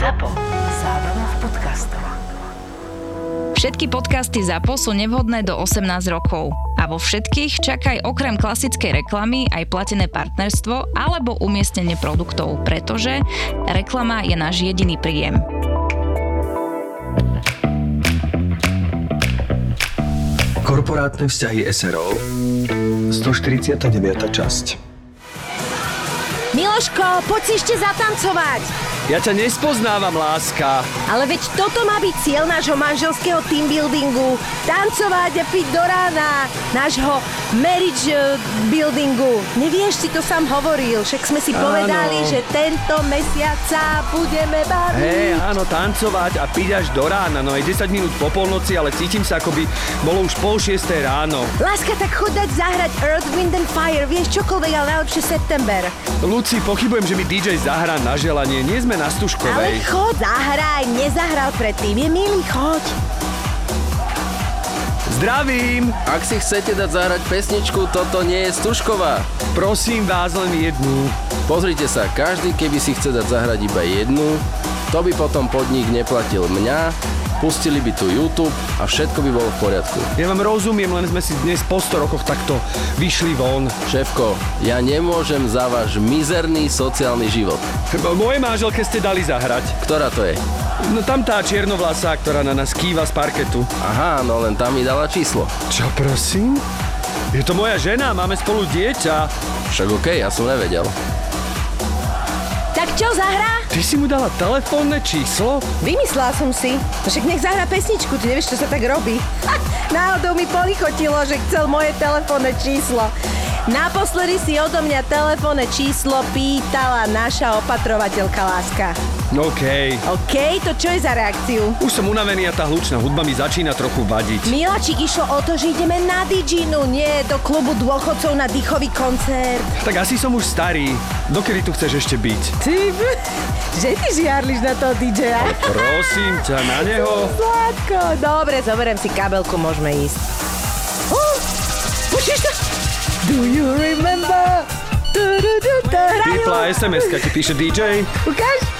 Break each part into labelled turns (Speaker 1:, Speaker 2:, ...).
Speaker 1: ZAPO. Zábrná v podcastov.
Speaker 2: Všetky podcasty ZAPO sú nevhodné do 18 rokov. A vo všetkých čakaj okrem klasickej reklamy aj platené partnerstvo alebo umiestnenie produktov, pretože reklama je náš jediný príjem.
Speaker 3: Korporátne vzťahy SRO 149. časť
Speaker 4: Miloško, poď si ešte zatancovať.
Speaker 5: Ja ťa nespoznávam, láska.
Speaker 4: Ale veď toto má byť cieľ nášho manželského team buildingu. Tancovať a piť do rána. Nášho marriage buildingu. Nevieš, si to sám hovoril. Však sme si
Speaker 5: Áno.
Speaker 4: povedali, že tento mesiac sa budeme baviť.
Speaker 5: Hej, áno, tancovať a piť až do rána. No aj 10 minút po polnoci, ale cítim sa, ako by bolo už pol šiesté ráno.
Speaker 4: Láska, tak chod dať zahrať Earth, Wind and Fire. Vieš čokoľvek, ale najlepšie september.
Speaker 5: Luci, pochybujem, že mi DJ zahrá na želanie. Nie sme na
Speaker 4: Ale
Speaker 5: Stužkovej.
Speaker 4: chod, zahraj. Nezahral predtým. Je milý, choď.
Speaker 5: Zdravím!
Speaker 6: Ak si chcete dať zahrať pesničku, toto nie je Stužková.
Speaker 5: Prosím vás len jednu.
Speaker 6: Pozrite sa, každý keby si chce dať zahrať iba jednu, to by potom podnik neplatil mňa, pustili by tu YouTube a všetko by bolo v poriadku.
Speaker 5: Ja vám rozumiem, len sme si dnes po 100 rokoch takto vyšli von.
Speaker 6: Šéfko, ja nemôžem za váš mizerný sociálny život.
Speaker 5: Moje manželke ste dali zahrať.
Speaker 6: Ktorá to je?
Speaker 5: No tam tá čiernovlasá, ktorá na nás kýva z parketu.
Speaker 6: Aha, no len tam mi dala číslo.
Speaker 5: Čo prosím? Je to moja žena, máme spolu dieťa.
Speaker 6: Však okej, ja som nevedel.
Speaker 4: Čo, zahrá?
Speaker 5: Ty si mu dala telefónne číslo?
Speaker 4: Vymyslela som si. No Však nech zahrá pesničku, ty nevieš, čo sa tak robí. Ha, náhodou mi polichotilo, že chcel moje telefónne číslo. Naposledy si odo mňa telefónne číslo pýtala naša opatrovateľka Láska.
Speaker 5: OK.
Speaker 4: OK, to čo je za reakciu?
Speaker 5: Už som unavený a tá hlučná hudba mi začína trochu vadiť.
Speaker 4: Milačik, išlo o to, že ideme na Diginu, nie do klubu dôchodcov na dýchový koncert.
Speaker 5: Tak asi som už starý. Dokedy tu chceš ešte byť?
Speaker 4: Ty, že ty žiarliš na toho DJ-a?
Speaker 5: Prosím ťa, na neho.
Speaker 4: Sladko. Dobre, zoberiem si kabelku, môžeme ísť. Oh, to? Do you remember?
Speaker 5: Vypla sms ti píše DJ.
Speaker 4: Ukáž?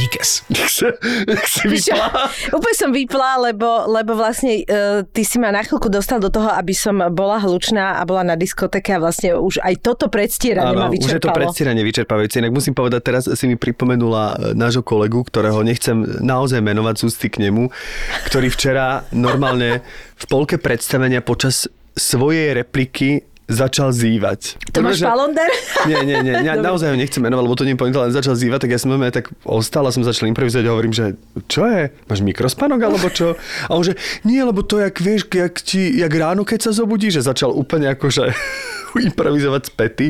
Speaker 7: Díkes.
Speaker 5: si?
Speaker 4: Úplne som vypla, lebo, lebo vlastne uh, ty si ma na chvíľku dostal do toho, aby som bola hlučná a bola na diskoteke a vlastne už aj toto predstieranie ma
Speaker 3: Áno, už je to
Speaker 4: vyčerpalo.
Speaker 3: predstieranie vyčerpávajúce. Inak musím povedať, teraz si mi pripomenula e, nášho kolegu, ktorého nechcem naozaj menovať z ústy k nemu, ktorý včera normálne v polke predstavenia počas svojej repliky začal zývať.
Speaker 4: Tomáš Palonder?
Speaker 3: Nie, nie, nie, ja naozaj ho nechcem menovať, lebo to nie pointa, len začal zývať, tak ja som normálne tak ostal a som začal improvizovať a hovorím, že čo je? Máš mikrospánok alebo čo? A on že nie, lebo to jak vieš, jak, ti, jak ráno, keď sa zobudí, že začal úplne akože improvizovať z pety.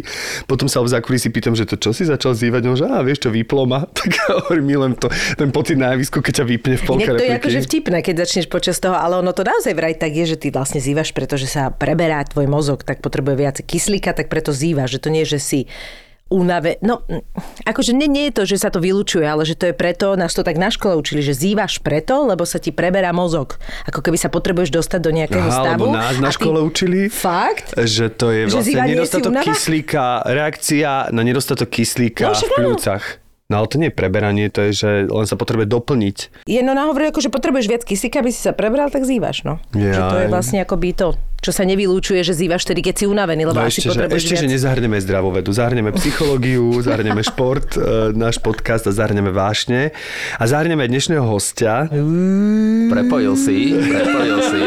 Speaker 3: Potom sa v zákulisí pýtam, že to čo si začal zývať? On že á, vieš čo, vyplo ma. Tak hovorím, milujem to, ten pocit na javisku, keď ťa vypne v polke
Speaker 4: to je akože vtipné, keď začneš počas toho, ale ono to naozaj vraj tak je, že ty vlastne zývaš, pretože sa preberá tvoj mozog, tak potrebuje viac kyslíka, tak preto zývaš, že to nie že si únave. No, akože nie, nie je to, že sa to vylučuje, ale že to je preto, nás to tak na škole učili, že zývaš preto, lebo sa ti preberá mozog. Ako keby sa potrebuješ dostať do nejakého
Speaker 3: Aha,
Speaker 4: stavu.
Speaker 3: lebo nás na
Speaker 4: a ty-
Speaker 3: škole učili,
Speaker 4: Fakt?
Speaker 3: že to je vlastne nedostatok kyslíka, reakcia na nedostatok kyslíka
Speaker 4: No,
Speaker 3: v pľúcach. No ale to nie je preberanie, to je, že len sa potrebuje doplniť.
Speaker 4: Je no nahovorí, ako že potrebuješ viac kyslíka, aby si sa prebral, tak zývaš, no. Že to je vlastne akoby to, čo sa nevylúčuje, že zývaš vtedy, keď si unavený, lebo
Speaker 3: No
Speaker 4: asi
Speaker 3: ešte, že,
Speaker 4: potrebuješ
Speaker 3: ešte
Speaker 4: viac.
Speaker 3: že nezahrneme zdravovedu. Zahrneme psychológiu, zahrneme šport, e, náš podcast a zahrneme vášne. A zahrneme dnešného hostia.
Speaker 6: Prepojil si, prepojil si.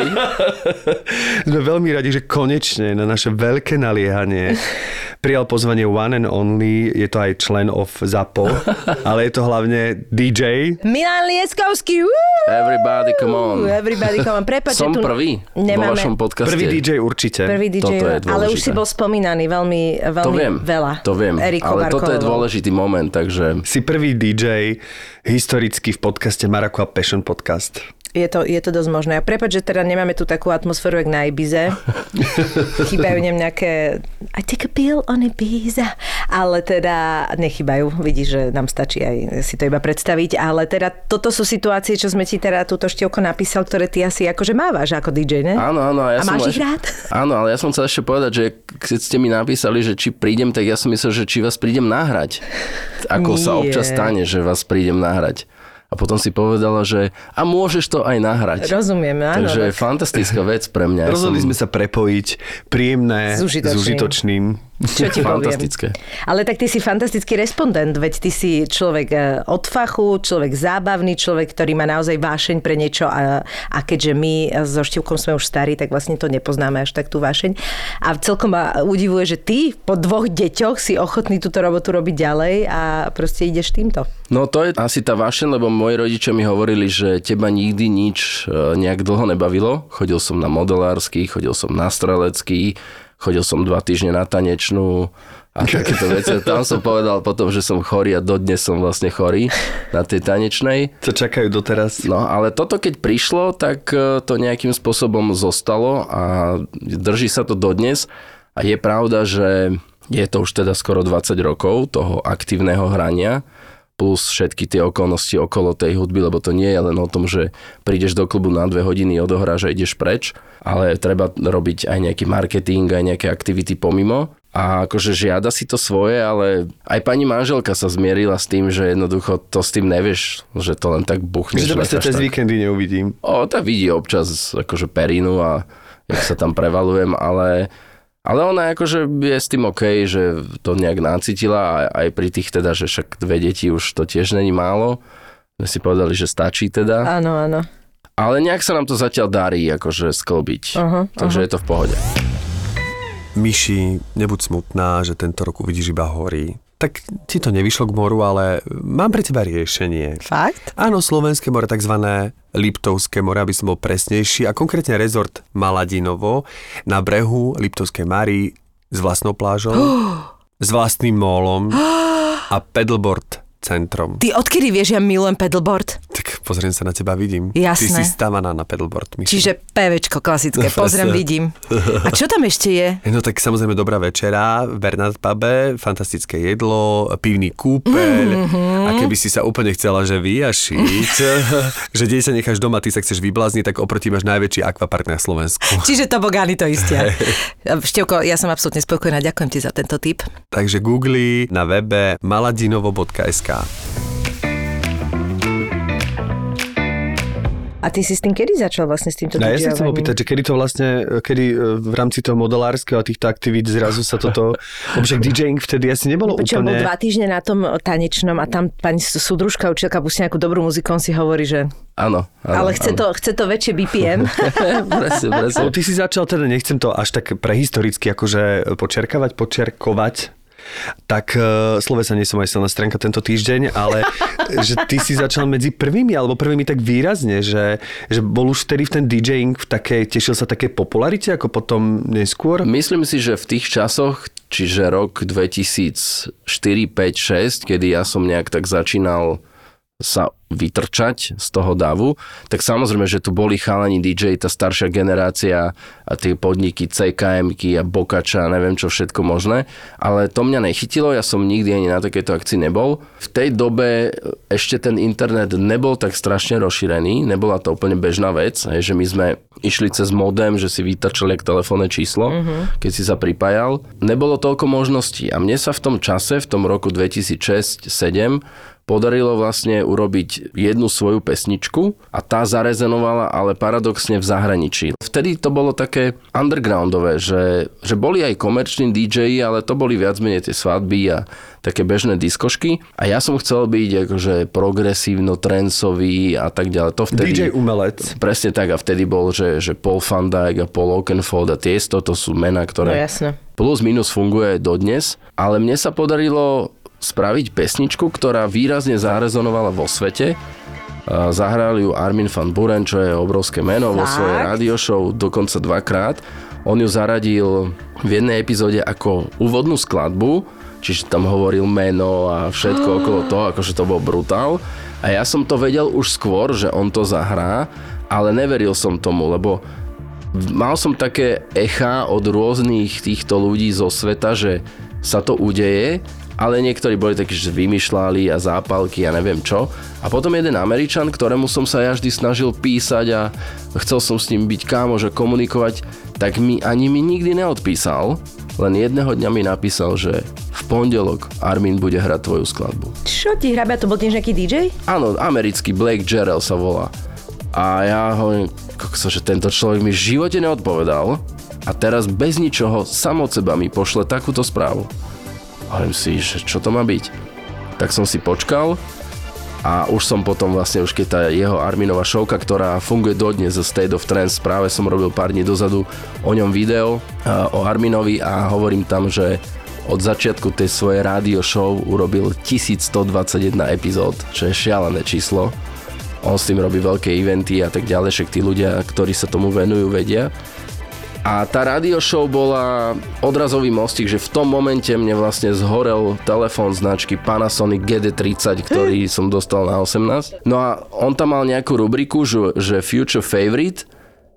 Speaker 3: Sme veľmi radi, že konečne na naše veľké naliehanie prijal pozvanie One and Only. Je to aj člen of ZAPO, ale je to hlavne DJ.
Speaker 4: Milan Lieskovský, uú,
Speaker 6: Everybody come on.
Speaker 4: everybody come on. Prepač,
Speaker 6: Som
Speaker 4: tu
Speaker 6: prvý vo
Speaker 4: nemáme
Speaker 6: vašom podcaste.
Speaker 3: Prvý DJ určite.
Speaker 4: prvý DJ,
Speaker 6: Toto je
Speaker 4: ale už si bol spomínaný veľmi, veľmi
Speaker 6: To viem,
Speaker 4: veľa.
Speaker 6: to viem,
Speaker 4: Erikou
Speaker 6: ale toto je dôležitý moment, takže
Speaker 3: Si prvý DJ historicky v podcaste Marako a Passion Podcast.
Speaker 4: Je to, je to dosť možné. A prepáč, že teda nemáme tu takú atmosféru, jak na Ibize. Chýbajú nem nejaké I take a pill on Ibiza. Ale teda nechybajú. Vidíš, že nám stačí aj si to iba predstaviť. Ale teda toto sú situácie, čo sme ti teda túto štielko napísal, ktoré ty asi akože mávaš ako DJ, ne?
Speaker 6: Áno, áno. Ja
Speaker 4: A máš ich rád?
Speaker 6: Áno, ale ja som chcel ešte povedať, že keď ste mi napísali, že či prídem, tak ja som myslel, že či vás prídem nahrať. Ako sa
Speaker 4: Nie.
Speaker 6: občas stane, že vás prídem nahrať. A potom si povedala, že a môžeš to aj nahrať.
Speaker 4: Rozumiem, áno.
Speaker 6: Takže
Speaker 4: tak-
Speaker 6: fantastická vec pre mňa. Ja
Speaker 3: Rozhodli
Speaker 6: som-
Speaker 3: sme sa prepojiť príjemné
Speaker 4: S užitočným.
Speaker 3: s užitočným.
Speaker 4: Čo ti poviem?
Speaker 6: Fantastické.
Speaker 4: Ale tak ty si fantastický respondent, veď ty si človek e, od fachu, človek zábavný, človek, ktorý má naozaj vášeň pre niečo a, a keďže my so Štívkom sme už starí, tak vlastne to nepoznáme až tak tú vášeň. A celkom ma udivuje, že ty po dvoch deťoch si ochotný túto robotu robiť ďalej a proste ideš týmto.
Speaker 6: No to je asi tá vaše, lebo moji rodičia mi hovorili, že teba nikdy nič e, nejak dlho nebavilo. Chodil som na modelársky, chodil som na strelecký, chodil som dva týždne na tanečnú a takéto veci. Tam som povedal potom, že som chorý a dodnes som vlastne chorý na tej tanečnej.
Speaker 3: Co čakajú doteraz.
Speaker 6: No ale toto keď prišlo, tak e, to nejakým spôsobom zostalo a drží sa to dodnes. A je pravda, že je to už teda skoro 20 rokov toho aktívneho hrania plus všetky tie okolnosti okolo tej hudby, lebo to nie je len o tom, že prídeš do klubu na dve hodiny, odohráš a ideš preč, ale treba robiť aj nejaký marketing, aj nejaké aktivity pomimo. A akože žiada si to svoje, ale aj pani manželka sa zmierila s tým, že jednoducho to s tým nevieš, že to len tak buchneš.
Speaker 3: Že to cez
Speaker 6: tak.
Speaker 3: víkendy neuvidím.
Speaker 6: O, tak vidí občas akože perinu a jak sa tam prevalujem, ale, ale ona akože je s tým OK, že to nejak nácitila a aj pri tých teda, že však dve deti už to tiež není málo. My si povedali, že stačí teda.
Speaker 4: Áno, áno.
Speaker 6: Ale nejak sa nám to zatiaľ darí akože sklbiť.
Speaker 4: Aha,
Speaker 6: Takže je to v pohode.
Speaker 3: Myši, nebuď smutná, že tento rok uvidíš iba hory. Tak ti to nevyšlo k moru, ale mám pre teba riešenie.
Speaker 4: Fakt?
Speaker 3: Áno, Slovenské more, takzvané Liptovské more, aby som bol presnejší, a konkrétne rezort Maladinovo na brehu Liptovskej Mary s vlastnou plážou, s vlastným mólom a pedalboard centrom.
Speaker 4: Ty odkedy vieš, ja milujem pedalboard?
Speaker 3: Tak pozriem sa na teba, vidím.
Speaker 4: Jasné.
Speaker 3: Ty si stávaná na pedalboard, Myši.
Speaker 4: Čiže PVčko klasické,
Speaker 3: No,
Speaker 4: pozriem,
Speaker 3: presne.
Speaker 4: vidím. A čo tam ešte je?
Speaker 3: No tak samozrejme dobrá večera v Bernard Pube, fantastické jedlo, pivný kúpeľ
Speaker 4: Mhm.
Speaker 3: a keby si sa úplne chcela, že vyjašiť, že dej sa necháš doma, ty sa chceš vyblázniť, tak oproti máš najväčší akvapark na Slovensku.
Speaker 4: Čiže tobogány to isté. Števko, ja som absolútne spokojná, ďakujem ti za tento tip.
Speaker 3: Takže googli na webe maladinovo.sk
Speaker 4: A ty si s tým kedy začal vlastne s týmto
Speaker 3: No ja sa chcem opýtať, že kedy to vlastne, kedy e, v rámci toho modelárskeho a týchto aktivít zrazu sa toto, lebo však DJing vtedy asi nebolo
Speaker 4: Počujem, bol
Speaker 3: úplne...
Speaker 4: dva týždne na tom tanečnom a tam pani súdružka učiteľka pustí nejakú dobrú muziku, on si hovorí, že...
Speaker 6: Áno. áno
Speaker 4: ale chce
Speaker 6: áno.
Speaker 4: to, chce to väčšie BPM.
Speaker 6: presne, presne.
Speaker 3: No, ty si začal, teda nechcem to až tak prehistoricky akože počerkavať, počerkovať, tak uh, slovesa nie som aj silná stránka tento týždeň, ale že ty si začal medzi prvými, alebo prvými tak výrazne, že, že bol už vtedy v ten DJing v takej, tešil sa také popularite ako potom neskôr?
Speaker 6: Myslím si, že v tých časoch, čiže rok 2004, 5, 6, kedy ja som nejak tak začínal sa vytrčať z toho davu, tak samozrejme, že tu boli chalani DJ, tá staršia generácia a tie podniky CKM-ky a Bokača a neviem čo všetko možné, ale to mňa nechytilo, ja som nikdy ani na takéto akcii nebol. V tej dobe ešte ten internet nebol tak strašne rozšírený, nebola to úplne bežná vec, hej, že my sme išli cez modem, že si vytrčali jak telefónne číslo, keď si sa pripájal. Nebolo toľko možností a mne sa v tom čase, v tom roku 2006-2007 podarilo vlastne urobiť jednu svoju pesničku a tá zarezenovala ale paradoxne v zahraničí. Vtedy to bolo také undergroundové, že, že boli aj komerční DJ, ale to boli viac menej tie svadby a také bežné diskošky a ja som chcel byť akože progresívno, trencový a tak ďalej. To vtedy...
Speaker 3: DJ umelec.
Speaker 6: Presne tak a vtedy bol, že, že Paul Van Dyke a Paul Oakenfold a Tiesto, to sú mená,
Speaker 4: No
Speaker 6: ktoré
Speaker 4: jasné.
Speaker 6: plus minus funguje dodnes, ale mne sa podarilo spraviť pesničku, ktorá výrazne zarezonovala vo svete. A Zahral ju Armin van Buren, čo je obrovské meno vo
Speaker 4: Fakt?
Speaker 6: svojej radio show, dokonca dvakrát. On ju zaradil v jednej epizóde ako úvodnú skladbu, čiže tam hovoril meno a všetko okolo toho, akože to bol brutál. A ja som to vedel už skôr, že on to zahrá, ale neveril som tomu, lebo mal som také echa od rôznych týchto ľudí zo sveta, že sa to udeje, ale niektorí boli takí, že vymýšľali a zápalky a neviem čo. A potom jeden Američan, ktorému som sa ja vždy snažil písať a chcel som s ním byť kámoš a komunikovať, tak mi ani mi nikdy neodpísal, len jedného dňa mi napísal, že v pondelok Armin bude hrať tvoju skladbu.
Speaker 4: Čo ti hrabe, to bol tiež nejaký DJ?
Speaker 6: Áno, americký Blake Jarrell sa volá. A ja hovorím, kokso, že tento človek mi v živote neodpovedal a teraz bez ničoho sam od seba mi pošle takúto správu. Hovorím si, že čo to má byť. Tak som si počkal a už som potom vlastne, už keď tá jeho Arminova šovka, ktorá funguje dodnes zo State of Trance, práve som robil pár dní dozadu o ňom video, o Arminovi a hovorím tam, že od začiatku tej svojej rádio show urobil 1121 epizód, čo je šialené číslo. On s tým robí veľké eventy a tak ďalej, však tí ľudia, ktorí sa tomu venujú, vedia. A tá radio show bola odrazový mostík, že v tom momente mne vlastne zhorel telefón značky Panasonic GD30, ktorý som dostal na 18. No a on tam mal nejakú rubriku, že, že Future Favorite,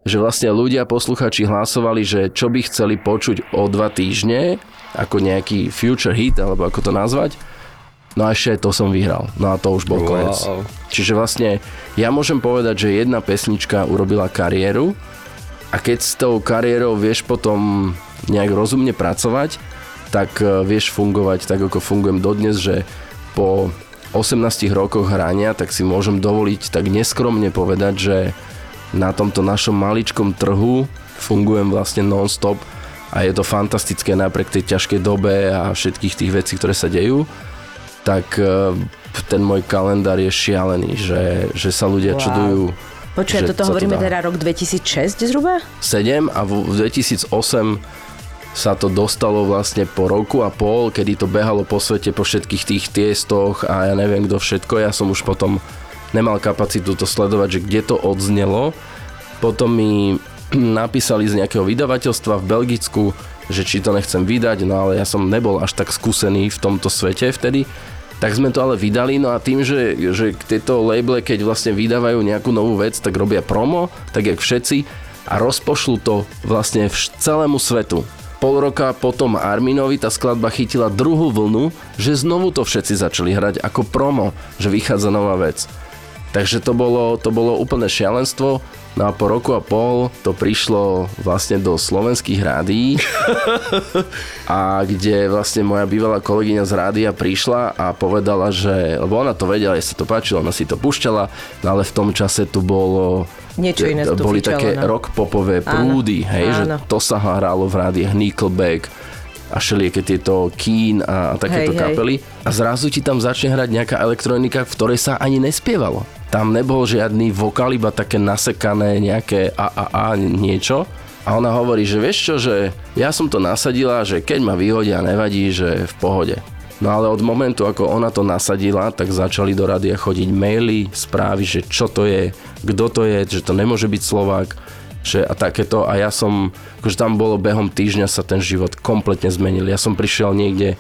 Speaker 6: že vlastne ľudia, posluchači hlasovali, že čo by chceli počuť o dva týždne, ako nejaký future hit, alebo ako to nazvať. No a ešte to som vyhral. No a to už bol
Speaker 3: Wow.
Speaker 6: koniec. Čiže vlastne ja môžem povedať, že jedna pesnička urobila kariéru a keď s tou kariérou vieš potom nejak rozumne pracovať, tak e, vieš fungovať tak, ako fungujem dodnes, že po 18 rokoch hrania, tak si môžem dovoliť tak neskromne povedať, že na tomto našom maličkom trhu fungujem vlastne non-stop a je to fantastické napriek tej ťažkej dobe a všetkých tých vecí, ktoré sa dejú, tak e, ten môj kalendár je šialený, že, že sa ľudia
Speaker 4: Wow.
Speaker 6: čudujú.
Speaker 4: Počuaj,
Speaker 6: že
Speaker 4: toto
Speaker 6: to
Speaker 4: hovoríme
Speaker 6: dá.
Speaker 4: teda rok 2006 zhruba?
Speaker 6: 7 a v v 2008 sa to dostalo vlastne po roku a pol, kedy to behalo po svete po všetkých tých tiestoch a ja neviem kto všetko. Ja som už potom nemal kapacitu to sledovať, že kde to odznelo. Potom mi napísali z nejakého vydavateľstva v Belgicku, že či to nechcem vydať, no ale ja som nebol až tak skúsený v tomto svete vtedy. Tak sme to ale vydali, no a tým, že, že tieto labele, keď vlastne vydávajú nejakú novú vec, tak robia promo, tak jak všetci, a rozpošlu to vlastne vš- celému svetu. Pol roka potom Arminovi tá skladba chytila druhú vlnu, že znovu to všetci začali hrať ako promo, že vychádza nová vec. Takže to bolo, to bolo úplné šialenstvo. No a po roku a pol to prišlo vlastne do slovenských rádií a kde vlastne moja bývalá kolegyňa z rádia prišla a povedala, že, lebo ona to vedela, jej sa to páčilo, ona si to púšťala, no ale v tom čase tu bolo
Speaker 4: Niečo iné tu
Speaker 6: boli
Speaker 4: fičalo,
Speaker 6: také
Speaker 4: no.
Speaker 6: rock popové
Speaker 4: Áno,
Speaker 6: prúdy, hej, že
Speaker 4: áno.
Speaker 6: to sa hrálo v rádiách Nickelback a všelijaké tieto Keen a, a takéto
Speaker 4: Hej, hej.
Speaker 6: kapely. A zrazu ti tam začne hrať nejaká elektronika, v ktorej sa ani nespievalo. Tam nebol žiadny vokál, iba také nasekané nejaké a a a niečo. A ona hovorí, že vieš čo, že ja som to nasadila, že keď ma vyhodia, nevadí, že v pohode. No ale od momentu, ako ona to nasadila, tak začali do rádia chodiť maily, správy, že čo to je, kto to je, že to nemôže byť Slovák, že a takéto. A ja som, akože tam bolo behom týždňa sa ten život kompletne zmenil. Ja som prišiel niekde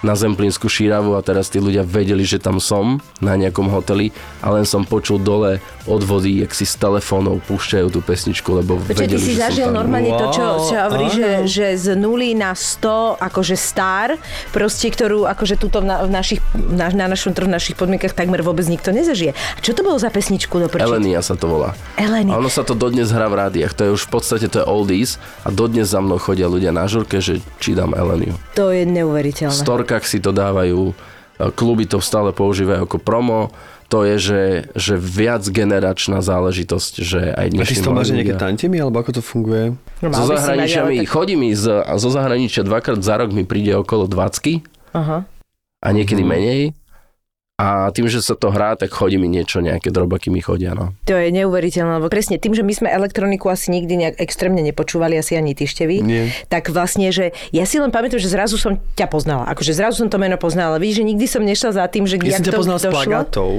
Speaker 6: na Zemplínsku šíravu a teraz tí ľudia vedeli, že tam som na nejakom hoteli a len som počul dole od vody, jak si z telefónov púšťajú tú pesničku, lebo
Speaker 4: Počkaj, ty
Speaker 6: vedeli,
Speaker 4: si
Speaker 6: že
Speaker 4: zažil normálne to, čo, čo hovorí, že, že z nuly na 100, akože star, proste, ktorú akože tuto v, na, v našich, na, na našom trhu, v našich podmienkach takmer vôbec nikto nezažije. A čo to bolo za pesničku do prčí?
Speaker 6: Elenia sa to volá.
Speaker 4: Eleni.
Speaker 6: A ono sa to dodnes hrá v rádiách. To je už v podstate to je oldies a dodnes za mnou chodia ľudia na žurke, že či dám Eleniu.
Speaker 4: To je
Speaker 6: V
Speaker 4: neuveriteľné.
Speaker 6: storkách si to dávajú, kluby to stále používajú ako promo. To je, že, že viac generačná záležitosť, že aj
Speaker 3: A ty
Speaker 6: dnešní
Speaker 3: toho máš nejaké tantemy, alebo ako to funguje?
Speaker 4: No, si
Speaker 6: zahraničia mi,
Speaker 4: tak-
Speaker 6: chodí mi z, a zo zahraničia dvakrát za rok mi príde okolo 20
Speaker 4: Aha.
Speaker 6: a niekedy menej. A tým, že sa to hrá, tak chodí mi niečo, nejaké drobaky mi chodia, no.
Speaker 4: To je neuveriteľné, lebo presne tým, že my sme elektroniku asi nikdy nejak extrémne nepočúvali, asi ani ty
Speaker 3: Nie.
Speaker 4: tak vlastne, že ja si len pamätám, že zrazu som ťa poznala. Akože zrazu som to meno poznala. Vidíš, že nikdy som nešla za tým, že
Speaker 3: Ja som ťa
Speaker 4: to
Speaker 3: poznal z
Speaker 4: došlo.
Speaker 3: plagátov.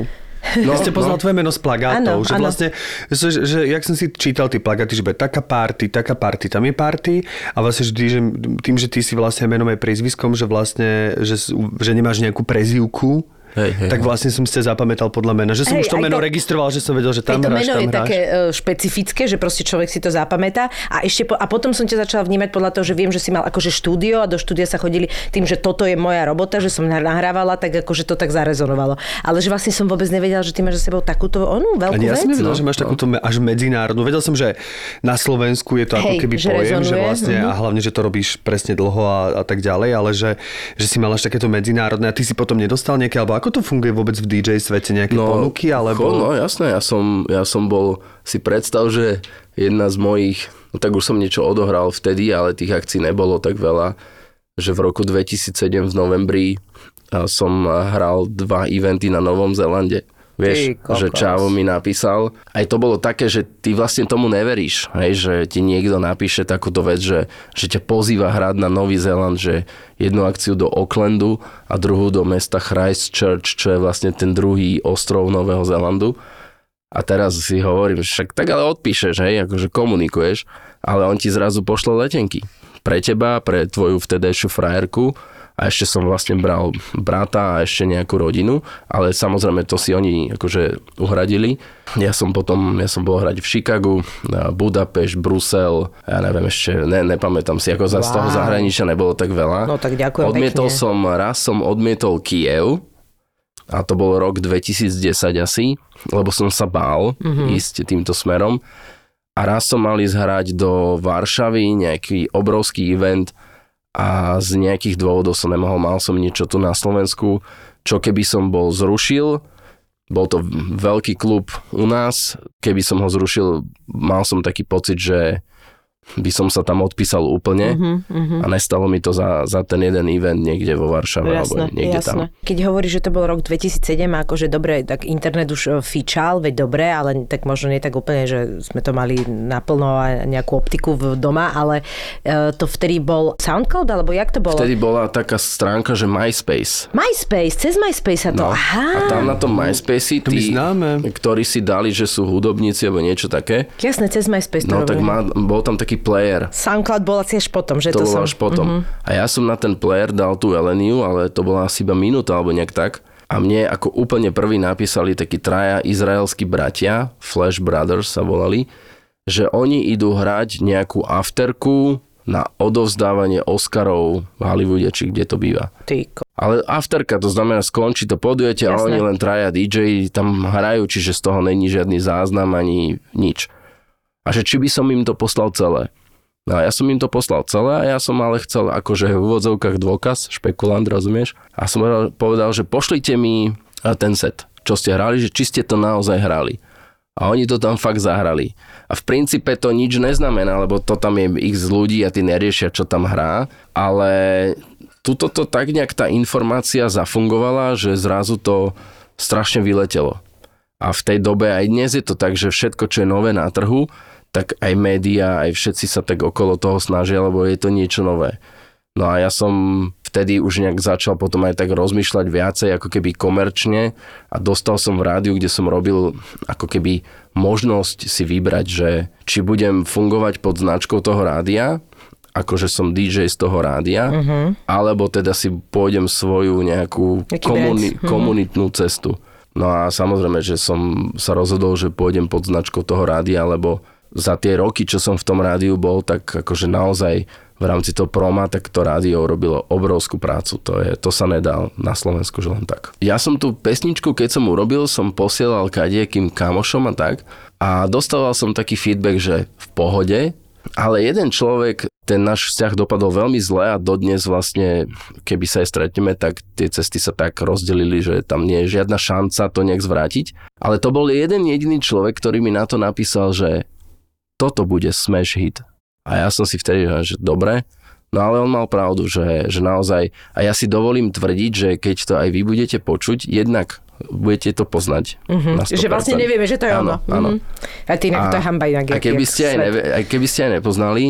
Speaker 3: No, ste poznal tvoje meno z plagátov, že
Speaker 4: áno.
Speaker 3: vlastne, že, že, jak som si čítal tie plagáty, že taká party, taká party, tam je party a vlastne vždy, že tým, že ty si vlastne menom aj priezviskom, že vlastne, že, že nemáš nejakú prezivku,
Speaker 6: Hej, hej,
Speaker 3: tak vlastne som si zapamätal podľa mena, že som
Speaker 4: Hej,
Speaker 3: už to meno
Speaker 4: to-
Speaker 3: registroval, že som vedel, že tam
Speaker 4: Aj to
Speaker 3: hráš,
Speaker 4: meno
Speaker 3: tam
Speaker 4: je
Speaker 3: hráš.
Speaker 4: také e, špecifické, že proste človek si to zapamätá. A, ešte po, a potom som ťa začala vnímať podľa toho, že viem, že si mal akože štúdio a do štúdia sa chodili tým, že toto je moja robota, že som nahrávala, tak akože to tak zarezonovalo. Ale že vlastne som vôbec nevedela, že ty máš za sebou takúto onú veľkú
Speaker 3: Ani ja
Speaker 4: vec.
Speaker 3: som nevedel,
Speaker 6: no,
Speaker 3: že máš takúto me- až medzinárodnú. Vedel som, že na Slovensku je to ako
Speaker 4: Hej,
Speaker 3: keby
Speaker 4: že
Speaker 3: pojem, že
Speaker 4: rezonuje,
Speaker 3: vlastne
Speaker 4: mhm.
Speaker 3: a hlavne, že to robíš presne dlho a, a tak ďalej, ale že, že si mal až takéto medzinárodné a ty si potom nedostal nejaké, alebo ako to funguje vôbec v DJ svete, nejaké ponuky, alebo...
Speaker 6: No jasné, ja som, ja som bol, si predstav, že jedna z mojich, no tak už som niečo odohral vtedy, ale tých akcií nebolo tak veľa, že v roku 2007 v novembri som hral dva eventy na Novom Zelande. Vieš,
Speaker 4: Ty kokos.
Speaker 6: že Čavo mi napísal. Aj to bolo také, že ty vlastne tomu neveríš, hej, že ti niekto napíše takúto vec, že, že ťa pozýva hrať na Nový Zéland, že jednu akciu do Aucklandu a druhú do mesta Christchurch, čo je vlastne ten druhý ostrov Nového Zélandu. A teraz si hovorím, však tak ale odpíšeš, hej, akože komunikuješ, ale on ti zrazu pošle letenky. Pre teba, pre tvoju vtedajšiu frajerku a ešte som vlastne bral brata a ešte nejakú rodinu, ale samozrejme to si oni akože uhradili. Ja som potom, ja som bol hrať v Chicagu, Budapešť, Brusel, ja neviem ešte, ne, nepamätám si, ako za, z toho
Speaker 4: Wow.
Speaker 6: zahraničia nebolo tak veľa.
Speaker 4: No tak ďakujem
Speaker 6: Odmietol
Speaker 4: pekne.
Speaker 6: som, raz som odmietol Kiev, a to bol rok 2010 asi, lebo som sa bál
Speaker 4: Mhm.
Speaker 6: mm-hmm. ísť týmto smerom. A raz som mal ísť hrať do Varšavy, nejaký obrovský event a z nejakých dôvodov som nemohol, mal som niečo tu na Slovensku, čo keby som bol zrušil, bol to veľký klub u nás, keby som ho zrušil, mal som taký pocit, že by som sa tam odpísal úplne
Speaker 4: Mhm,
Speaker 6: a nestalo mi to za, za ten jeden event niekde vo Varšave alebo
Speaker 4: Jasné,
Speaker 6: niekde
Speaker 4: jasné.
Speaker 6: tam.
Speaker 4: Keď hovoríš, že to bol rok 2007, akože dobre, tak internet už e, fičal, veď dobre, ale tak možno nie tak úplne, že sme to mali naplno a nejakú optiku v doma, ale e, to vtedy bol SoundCloud, alebo jak to bolo?
Speaker 6: Vtedy bola taká stránka, že MySpace.
Speaker 4: MySpace, cez MySpace sa to,
Speaker 6: No.
Speaker 4: aha.
Speaker 6: A tam na tom MySpace
Speaker 3: To my
Speaker 6: tí,
Speaker 3: známe.
Speaker 6: ktorí si dali, že sú hudobníci alebo niečo také,
Speaker 4: Jasné, cez MySpace to
Speaker 6: no tak
Speaker 4: robili.
Speaker 6: má, bol tam taký player.
Speaker 4: SoundCloud bol asi až potom, že
Speaker 6: To
Speaker 4: to,
Speaker 6: bolo
Speaker 4: som...
Speaker 6: až potom. A ja som na ten player dal tú Eleniu, ale to bola asi iba minúta alebo nejak tak. A mne ako úplne prvý napísali takí traja izraelskí bratia, Flash Brothers sa volali, že oni idú hrať nejakú afterku na odovzdávanie Oscarov v Hollywoode, či kde to býva.
Speaker 4: Ty, ko-
Speaker 6: Ale afterka, to znamená skončí to podujete a
Speaker 4: Jasné.
Speaker 6: oni len traja DJ tam hrajú, čiže z toho není žiadny záznam ani nič. A že či by som im to poslal celé. No a ja som im to poslal celé a ja som ale chcel akože v úvodzovkách dôkaz, špekulant, rozumieš? A som povedal, že pošlite mi a, ten set, čo ste hrali, že či ste to naozaj hrali. A oni to tam fakt zahrali. A v princípe to nič neznamená, lebo to tam je x ľudí a ty neriešia, čo tam hrá, ale tuto to tak nejak tá informácia zafungovala, že zrazu to strašne vyletelo. A v tej dobe aj dnes je to tak, že všetko, čo je nové na trhu, tak aj médiá, aj všetci sa tak okolo toho snažia, lebo je to niečo nové. No a ja som vtedy už nejak začal potom aj tak rozmýšľať viacej ako keby komerčne a dostal som v rádiu, kde som robil ako keby možnosť si vybrať, že či budem fungovať pod značkou toho rádia, akože som DJ z toho rádia, uh-huh. alebo teda si pôjdem svoju nejakú
Speaker 4: Nejaký
Speaker 6: komuni-.
Speaker 4: Mhm.
Speaker 6: komunitnú cestu. No a samozrejme, že som sa rozhodol, že pôjdem pod značkou toho rádia, lebo za tie roky, čo som v tom rádiu bol, tak akože naozaj v rámci toho proma, tak to rádio robilo obrovskú prácu. To, je, to sa nedá na Slovensku, že len tak. Ja som tú pesničku, keď som urobil, som posielal kadiekým kamošom a tak a dostával som taký feedback, že v pohode, ale jeden človek, ten náš vzťah dopadol veľmi zle a dodnes vlastne, keby sa aj stretneme, tak tie cesty sa tak rozdelili, že tam nie je žiadna šanca to nejak zvrátiť. Ale to bol jeden jediný človek, ktorý mi na to napísal, že toto bude smash hit. A ja som si vtedy, že dobre, no ale on mal pravdu, že, že naozaj, a ja si dovolím tvrdiť, že keď to aj vy budete počuť, jednak budete to poznať. Mm-hmm. Na 100%.
Speaker 4: Že vlastne nevieme, že to je
Speaker 6: áno,
Speaker 4: ono.
Speaker 6: Áno.
Speaker 4: Mhm. A ty inak to je hamba inak.
Speaker 6: a keby
Speaker 4: jak
Speaker 6: ste, aj neve, aj keby ste aj nepoznali,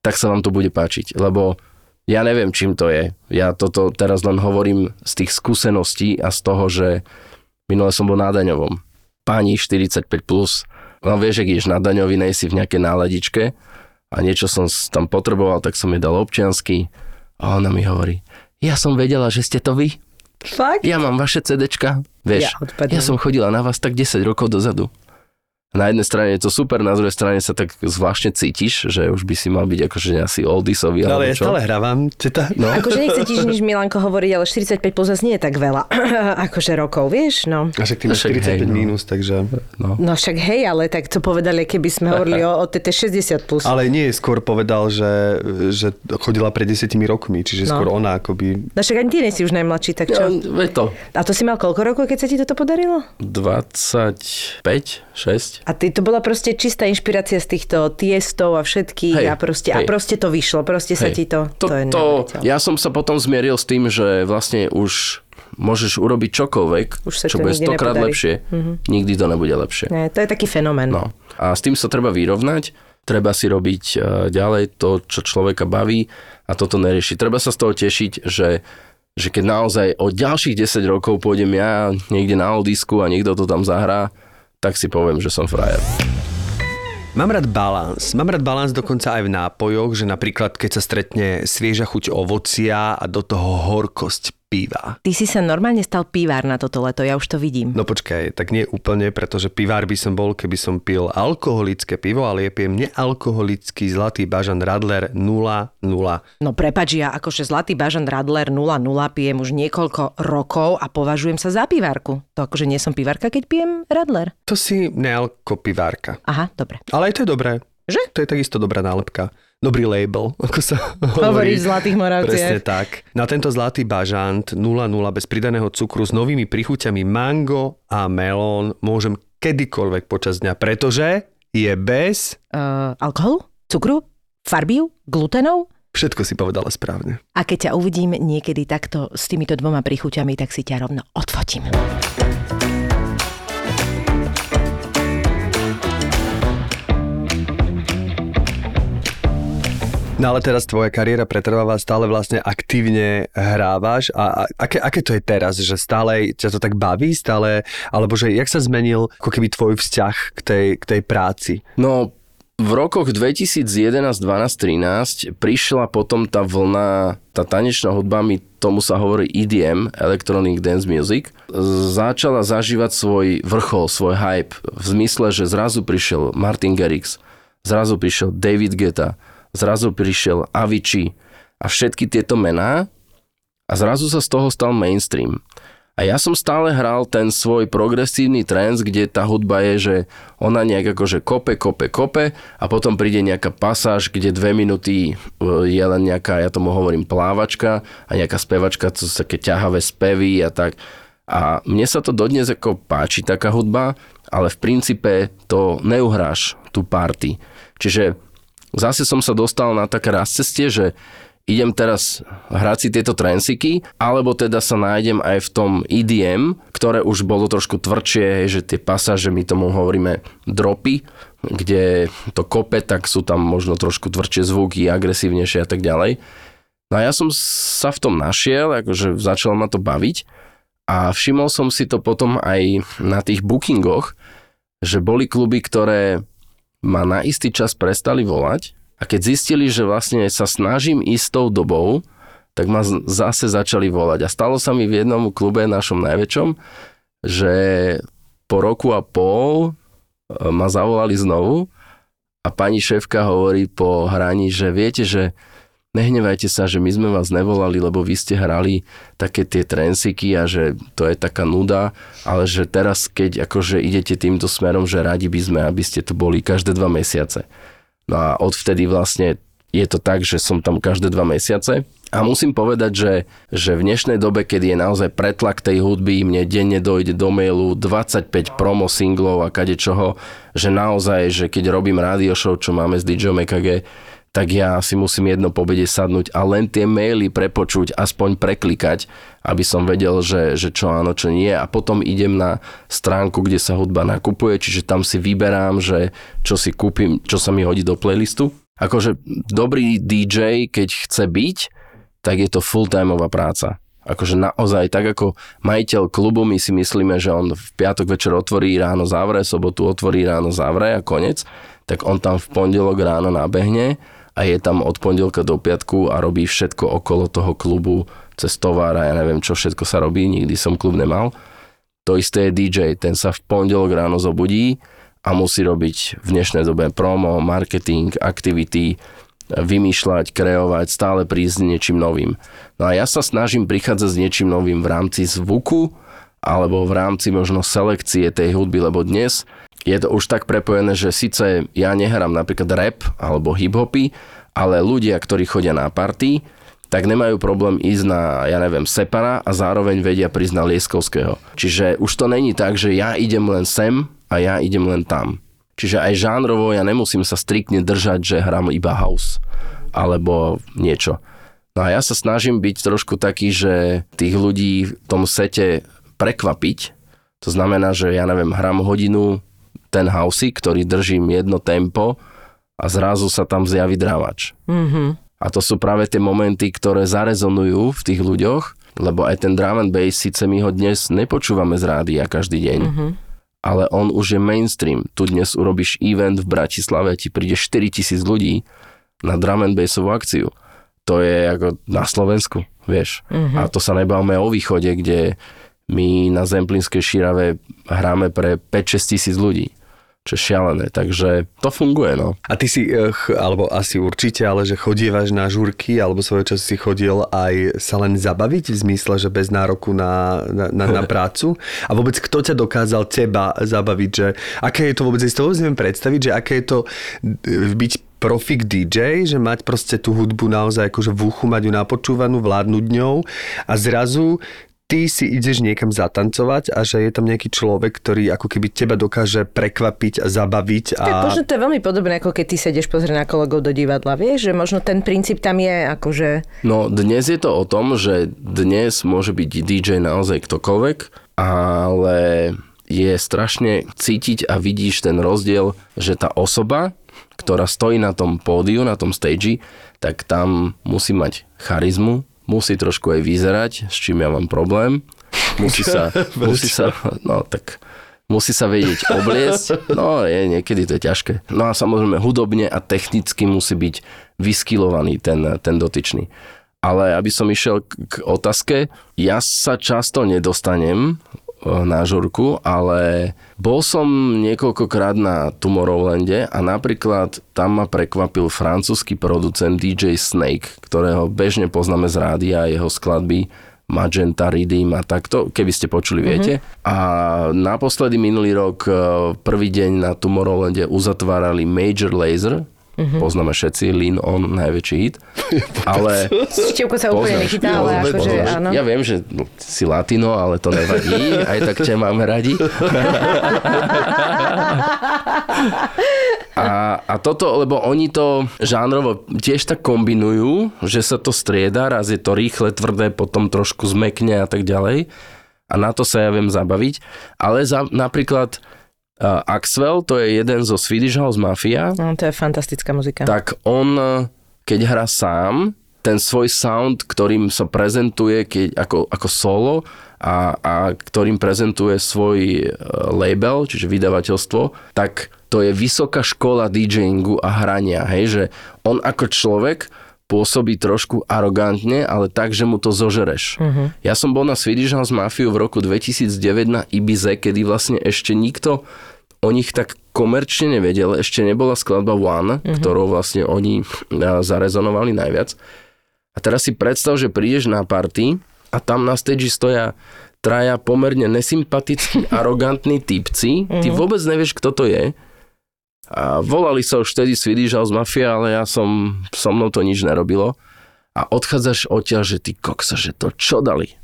Speaker 6: tak sa vám to bude páčiť, lebo ja neviem, čím to je. Ja toto teraz len hovorím z tých skúseností a z toho, že Minule som bol na daňovom. Pani 45+. Plus. No vieš, ak ideš na daňový, nejsi v nejakej náladičke a niečo som tam potreboval, tak som jej dal občiansky a ona mi hovorí, ja som vedela, že ste to vy.
Speaker 4: Fakt?
Speaker 6: Ja mám vaše CDčka. Vieš,
Speaker 4: Ja odpadnem.
Speaker 6: ja som chodila na vás tak 10 rokov dozadu. Na jednej strane je to super, na druhej strane sa tak zvláštne cítiš, že už by si mal byť akože asi oldiesový.
Speaker 3: No, ale ja stále hrávam. Teta.
Speaker 6: No.
Speaker 4: Akože nechce ti nič Milanko hovoriť, ale 45 plus nie je tak veľa. akože rokov, vieš, no.
Speaker 3: A však ty máš
Speaker 6: Však hej,
Speaker 3: 45
Speaker 6: no.
Speaker 3: mínus, takže...
Speaker 6: No.
Speaker 4: No však hej, ale tak to povedali, keby sme hovorili o, o TT 60 plus.
Speaker 3: Ale nie, skôr povedal, že, že chodila pred desiatimi rokmi, čiže
Speaker 4: No.
Speaker 3: skôr ona akoby...
Speaker 4: No však ani ty nie si už najmladší, tak
Speaker 6: Ja,
Speaker 4: čo?
Speaker 6: veď to.
Speaker 4: A to si mal koľko rokov, keď sa ti toto podarilo?
Speaker 6: 25, 6.
Speaker 4: A ty, to bola proste čistá inšpirácia z týchto tiestov a všetkých
Speaker 6: Hej,
Speaker 4: a, proste, a
Speaker 6: hej.
Speaker 4: proste to vyšlo, proste sa
Speaker 6: Hej.
Speaker 4: ti to...
Speaker 6: to,
Speaker 4: to, je
Speaker 6: to, ja som sa potom zmieril s tým, že vlastne už môžeš urobiť čokoľvek,
Speaker 4: Už sa
Speaker 6: čo bude stokrát lepšie.
Speaker 4: Mhm.
Speaker 6: Nikdy to nebude lepšie.
Speaker 4: Nie, to je taký fenomén.
Speaker 6: No. A s tým sa treba vyrovnať, treba si robiť e, ďalej to, čo človeka baví a toto nerieši. Treba sa z toho tešiť, že, že keď naozaj o ďalších 10 rokov pôjdem ja niekde na oldisku a niekto to tam zahrá, tak si poviem, že som frajer.
Speaker 3: Mám rád balans. Mám rád balans dokonca aj v nápojoch, že napríklad keď sa stretne svieža chuť ovocia a do toho horkosť piva.
Speaker 4: Ty si sa normálne stal pivár na toto leto, ja už to vidím.
Speaker 3: No počkaj, tak nie úplne, pretože pivár by som bol, keby som pil alkoholické pivo, ale ja pijem nealkoholický zlatý bažan Radler 0,0.
Speaker 4: No prepač, ja akože Zlatý bažan Radler 0,0 pijem už niekoľko rokov a považujem sa za pivárku. To akože nie som pivárka, keď pijem Radler.
Speaker 3: To si nealko pivárka.
Speaker 4: Aha, dobre.
Speaker 3: Ale aj to je dobré.
Speaker 4: Že?
Speaker 3: To je takisto dobrá nálepka. Dobrý label, ako sa
Speaker 4: Hovorí
Speaker 3: hovorí.
Speaker 4: v Zlatých Moravciach.
Speaker 3: Presne tak. Na tento zlatý bažant 0,0 bez pridaného cukru s novými prichuťami mango a melón môžem kedykoľvek počas dňa, pretože je bez...
Speaker 4: Uh, alkoholu? Cukru? Farbiu? Glutenov?
Speaker 3: Všetko si povedala správne.
Speaker 4: A keď ťa uvidím niekedy takto s týmito dvoma príchuťami, tak si ťa rovno odfotím.
Speaker 3: No ale teraz tvoja kariéra pretrváva, stále vlastne aktívne hrávaš a, a aké, aké to je teraz, že stále ťa to tak baví, stále, alebo že jak sa zmenil ako keby tvoj vzťah k tej, k tej práci?
Speaker 6: No, v rokoch 2011, 12, 13 prišla potom tá vlna, tá tanečná hudba, mi tomu sa hovorí EDM, Electronic Dance Music, začala zažívať svoj vrchol, svoj hype, v zmysle, že zrazu prišiel Martin Garrix, zrazu prišiel David Guetta, zrazu prišiel Avicii a všetky tieto mená a zrazu sa z toho stal mainstream. A ja som stále hral ten svoj progresívny trends, kde tá hudba je, že ona nejak akože kope, kope, kope a potom príde nejaká pasáž, kde dve minúty e, je len nejaká, ja tomu hovorím plávačka a nejaká spevačka, to sú také ťahavé spevy a tak. A mne sa to dodnes ako páči taká hudba, ale v princípe to neuhráš tú party. Čiže zase som sa dostal na také cestie, že idem teraz hrať si tieto trensiky, alebo teda sa nájdem aj v tom EDM, ktoré už bolo trošku tvrdšie, že tie pasáže, my tomu hovoríme dropy, kde to kope, tak sú tam možno trošku tvrdšie zvuky, agresívnejšie a tak ďalej. No a ja som sa v tom našiel, akože začalo ma to baviť a všimol som si to potom aj na tých bookingoch, že boli kluby, ktoré ma na istý čas prestali volať a keď zistili, že vlastne sa snažím ísť dobou, tak ma zase začali volať. A stalo sa mi v jednom klube, našom najväčšom, že po roku a pol e, ma zavolali znovu a pani šéfka hovorí po hraní, že viete, že nehnevajte sa, že my sme vás nevolali, lebo vy ste hrali také tie trensiky a že to je taká nuda, ale že teraz, keď akože idete týmto smerom, že radi by sme, aby ste to boli každé dva mesiace. No a odvtedy vlastne je to tak, že som tam každé dva mesiace. A musím povedať, že, že v dnešnej dobe, keď je naozaj pretlak tej hudby, mne denne dojde do mailu 25 promo singlov a kade čoho, že naozaj, že keď robím radio show, čo máme s DJom EKG, tak ja si musím jedno pobede sadnúť a len tie maily prepočuť, aspoň preklikať, aby som vedel, že, že čo áno, čo nie. A potom idem na stránku, kde sa hudba nakupuje, čiže tam si vyberám, že čo si kúpim, čo sa mi hodí do playlistu. Akože dobrý DJ, keď chce byť, tak je to full-timeová práca. Akože naozaj, tak ako majiteľ klubu, my si myslíme, že on v piatok večer otvorí ráno zavre, sobotu otvorí ráno zavre a konec, tak on tam v pondelok ráno nabehne a je tam od pondelka do piatku a robí všetko okolo toho klubu, cez tovar a ja neviem, čo všetko sa robí, nikdy som klub nemal. To isté je DJ, ten sa v pondelok ráno zobudí a musí robiť v dnešnej dobe promo, marketing, aktivity, vymýšľať, kreovať, stále prísť s niečím novým. No a ja sa snažím prichádzať s niečím novým v rámci zvuku alebo v rámci možno selekcie tej hudby, lebo dnes je to už tak prepojené, že síce ja nehrám napríklad rap alebo hip-hopy, ale ľudia, ktorí chodia na party, tak nemajú problém ísť na, ja neviem, Separa a zároveň vedia prísť na Lieskovského. Čiže už to není tak, že ja idem len sem a ja idem len tam. Čiže aj žánrovo ja nemusím sa striktne držať, že hrám iba house alebo niečo. No a ja sa snažím byť trošku taký, že tých ľudí v tom sete prekvapiť. To znamená, že ja neviem, hrám hodinu ten house, ktorý držím jedno tempo a zrazu sa tam zjaví drávač.
Speaker 4: Mhm.
Speaker 6: A to sú práve tie momenty, ktoré zarezonujú v tých ľuďoch, lebo aj ten drum and bass, síce my ho dnes nepočúvame z rádia každý deň,
Speaker 4: Mhm.
Speaker 6: ale on už je mainstream. Tu dnes urobíš event v Bratislave, ti príde 4000 ľudí na drum and bassovú akciu. To je ako na Slovensku, vieš. A to sa nebavme o východe, kde my na Zemplínskej šírave hráme pre 5-6 tisíc ľudí čo šialené, takže to funguje, no.
Speaker 3: A ty si, eh, alebo asi určite, ale že chodievaš na žurky, alebo svojho času si chodil aj sa len zabaviť v zmysle, že bez nároku na, na, na, na prácu? A vôbec kto ťa dokázal teba zabaviť, že aké je to vôbec, si to vôbec neviem predstaviť, že aké je to eh, byť profik DJ, že mať proste tú hudbu naozaj akože v uchu, mať ju napočúvanú, vládnuť ňou a zrazu ty si ideš niekam zatancovať a že je tam nejaký človek, ktorý ako keby teba dokáže prekvapiť a zabaviť. A...
Speaker 4: Tak možno to je veľmi podobné, ako keď ty sedeš pozrieť na kolegov do divadla, vieš, že možno ten princíp tam je akože...
Speaker 6: No dnes je to o tom, že dnes môže byť DJ naozaj ktokoľvek, ale je strašne cítiť a vidíš ten rozdiel, že tá osoba, ktorá stojí na tom pódiu, na tom stage, tak tam musí mať charizmu, musí trošku aj vyzerať, s čím ja mám problém. Musí sa, musí sa, no tak musí sa vedieť obliecť, no je, niekedy to je ťažké. No a samozrejme hudobne a technicky musí byť vyskilovaný ten, ten dotyčný. Ale aby som išiel k, k otázke, ja sa často nedostanem na žurku, ale bol som niekoľkokrát na Tomorrowlande a napríklad tam ma prekvapil francúzsky producent DJ Snake, ktorého bežne poznáme z rádia a jeho skladby Magenta, Redeem a takto, keby ste počuli, viete. A naposledy minulý rok, eh, prvý deň na Tomorrowlande uzatvárali Major Laser, poznáme všetci, Lean On, najväčší hit. Ale
Speaker 4: Števko sa úplne nechytá, ale akože áno.
Speaker 6: Ja viem, že si latino, ale to nevadí, aj tak ťa máme radi. A, a toto, lebo oni to žánrovo tiež tak kombinujú, že sa to strieda, raz je to rýchle, tvrdé, potom trošku zmekne a tak ďalej. A na to sa ja viem zabaviť. Ale za, napríklad uh, Axwell, to je jeden zo Swedish House Mafia,
Speaker 4: No, to je fantastická muzika.
Speaker 6: tak on, keď hrá sám, ten svoj sound, ktorým sa prezentuje keď, ako, ako solo a, a ktorým prezentuje svoj e, label, čiže vydavateľstvo, tak to je vysoká škola DJingu a hrania, hej, že on ako človek pôsobí trošku arogantne, ale tak, že mu to zožereš. Uh-huh. Ja som bol na Swedish House Mafia v roku 2009 na Ibize, kedy vlastne ešte nikto o nich tak komerčne nevedel. Ešte nebola skladba One, uh-huh. ktorou vlastne oni zarezonovali najviac. A teraz si predstav, že prídeš na party a tam na stage stoja traja pomerne nesympatickí, arogantní typci. Ty vôbec nevieš, kto to je. A volali sa už vtedy Swedish House Mafia, ale ja som, so mnou to nič nerobilo. A odchádzaš odtiaľ, že ty koksa, že to čo dali?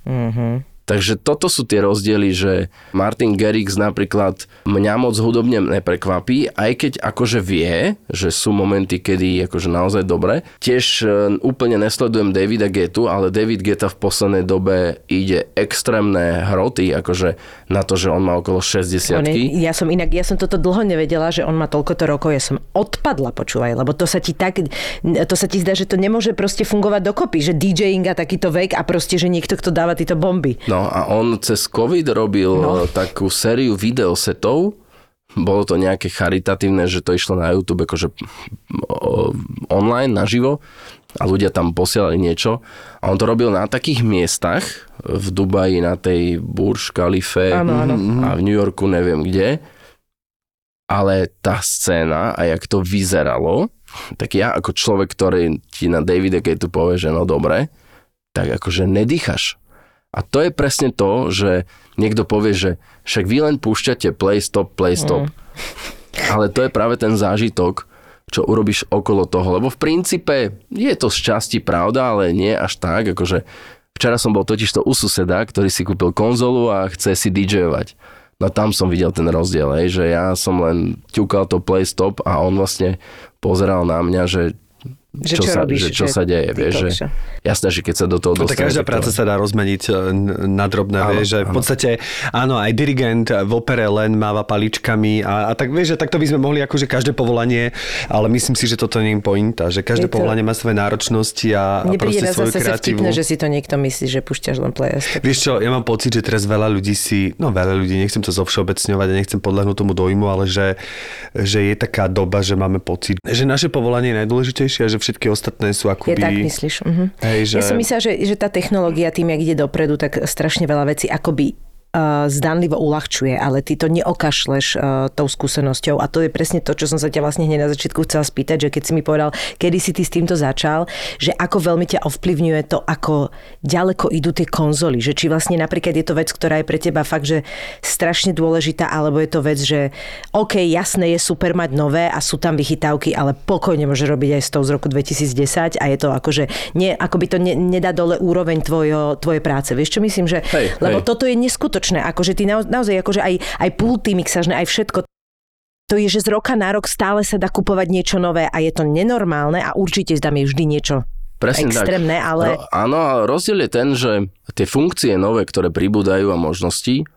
Speaker 6: Takže toto sú tie rozdiely, že Martin Garrix napríklad mňa moc hudobne neprekvapí, aj keď akože vie, že sú momenty, kedy akože naozaj dobre. Tiež e, úplne nesledujem Davida Getu, ale David Geta v poslednej dobe ide extrémne hroty, akože na to, že on má okolo 60
Speaker 4: On je, ja som inak, ja som toto dlho nevedela, že on má toľkoto rokov, ja som odpadla, počúvaj, lebo to sa ti tak, to sa ti zdá, že to nemôže proste fungovať dokopy, že DJing a takýto vek a proste, že niekto, kto dáva tieto bomby.
Speaker 6: No a on cez COVID robil no. takú sériu videosetov, bolo to nejaké charitatívne, že to išlo na YouTube akože online, naživo a ľudia tam posielali niečo. A on to robil na takých miestach, v Dubaji, na tej Burj Khalife
Speaker 4: Áno, áno.
Speaker 6: a v New Yorku neviem kde. Ale tá scéna a jak to vyzeralo, tak ja ako človek, ktorý ti na Davide tu povie, že no dobre, tak akože nedýchaš. A to je presne to, že niekto povie, že však vy len púšťate play, stop, play, stop. Mm. Ale to je práve ten zážitok, čo urobíš okolo toho. Lebo v princípe je to z časti pravda, ale nie až tak. Akože včera som bol totiž to u suseda, ktorý si kúpil konzolu a chce si DJovať. No tam som videl ten rozdiel, hej, že ja som len ťukal to play stop a on vlastne pozeral na mňa, že
Speaker 4: Že
Speaker 6: čo,
Speaker 4: čo
Speaker 6: sa,
Speaker 4: robíš,
Speaker 6: že čo
Speaker 4: že
Speaker 6: sa deje, vieš, že jasné, že keď sa do toho
Speaker 3: No tak
Speaker 6: dostane,
Speaker 3: každá
Speaker 6: tak to-
Speaker 3: práca sa dá rozmeniť e, na drobné,
Speaker 6: Áno,
Speaker 3: vieš, že v podstate, áno, aj dirigent v opere len máva paličkami a, a tak vieš, že takto by sme mohli akože každé povolanie, ale myslím si, že toto nie je pointa, že každé
Speaker 4: Je to-
Speaker 3: povolanie má svoje náročnosti a, a proste svoju
Speaker 4: zase
Speaker 3: kreatívu.
Speaker 4: vtipne, že si to niekto myslí, že púšťaš len stop.
Speaker 3: Vieš čo, ja mám pocit, že teraz veľa ľudí si, no veľa ľudí, nechcem to zovšeobecňovať a nechcem podľahnúť tomu dojmu, ale že, že je taká doba, že máme pocit, že naše povolanie je najdôležitejšie a že všetky ostatné sú akoby...
Speaker 4: tak myslíš? Mhm.
Speaker 3: Hej, že...
Speaker 4: Ja som myslela, že, že tá technológia tým, jak ide dopredu, tak strašne veľa vecí akoby zdanlivo uľahčuje, ale ty to neokašleš uh, tou skúsenosťou a to je presne to, čo som sa ťa vlastne hneď na začiatku chcela spýtať, že keď si mi povedal, kedy si ty s týmto začal, že ako veľmi ťa ovplyvňuje to, ako ďaleko idú tie konzoly, že či vlastne napríklad je to vec, ktorá je pre teba fakt, že strašne dôležitá, alebo je to vec, že OK, jasné, je super mať nové a sú tam vychytávky, ale pokojne môže robiť aj z toho z roku 2010 a je to akože, nie, akoby to ne, nedá dole úroveň tvojho, tvojej práce. Vieš čo myslím, že
Speaker 6: Hej,
Speaker 4: lebo
Speaker 6: hej.
Speaker 4: toto je neskutočné, akože ty nao, naozaj akože aj, aj pulty mixažné, aj všetko to je, že z roka na rok stále sa dá kupovať niečo nové a je to nenormálne a určite tam je vždy niečo
Speaker 6: Presne
Speaker 4: extrémne,
Speaker 6: tak.
Speaker 4: ale
Speaker 6: Ro, áno, ale rozdiel je ten, že tie funkcie nové, ktoré pribúdajú a možnosti,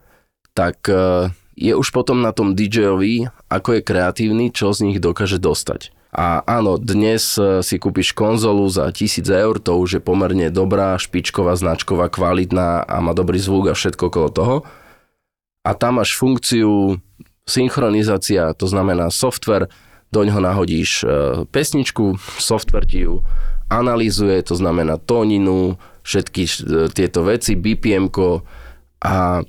Speaker 6: tak e, je už potom na tom DJ-ovi, ako je kreatívny, čo z nich dokáže dostať. A áno, dnes e, si kúpiš konzolu za 1000 eur, to už je pomerne dobrá, špičková, značková, kvalitná a má dobrý zvuk a všetko okolo toho. A tam máš funkciu synchronizácia, to znamená software, do ňoho nahodíš e, pesničku, software ti ju analýzuje, to znamená tóninu, všetky e, tieto veci, bpm a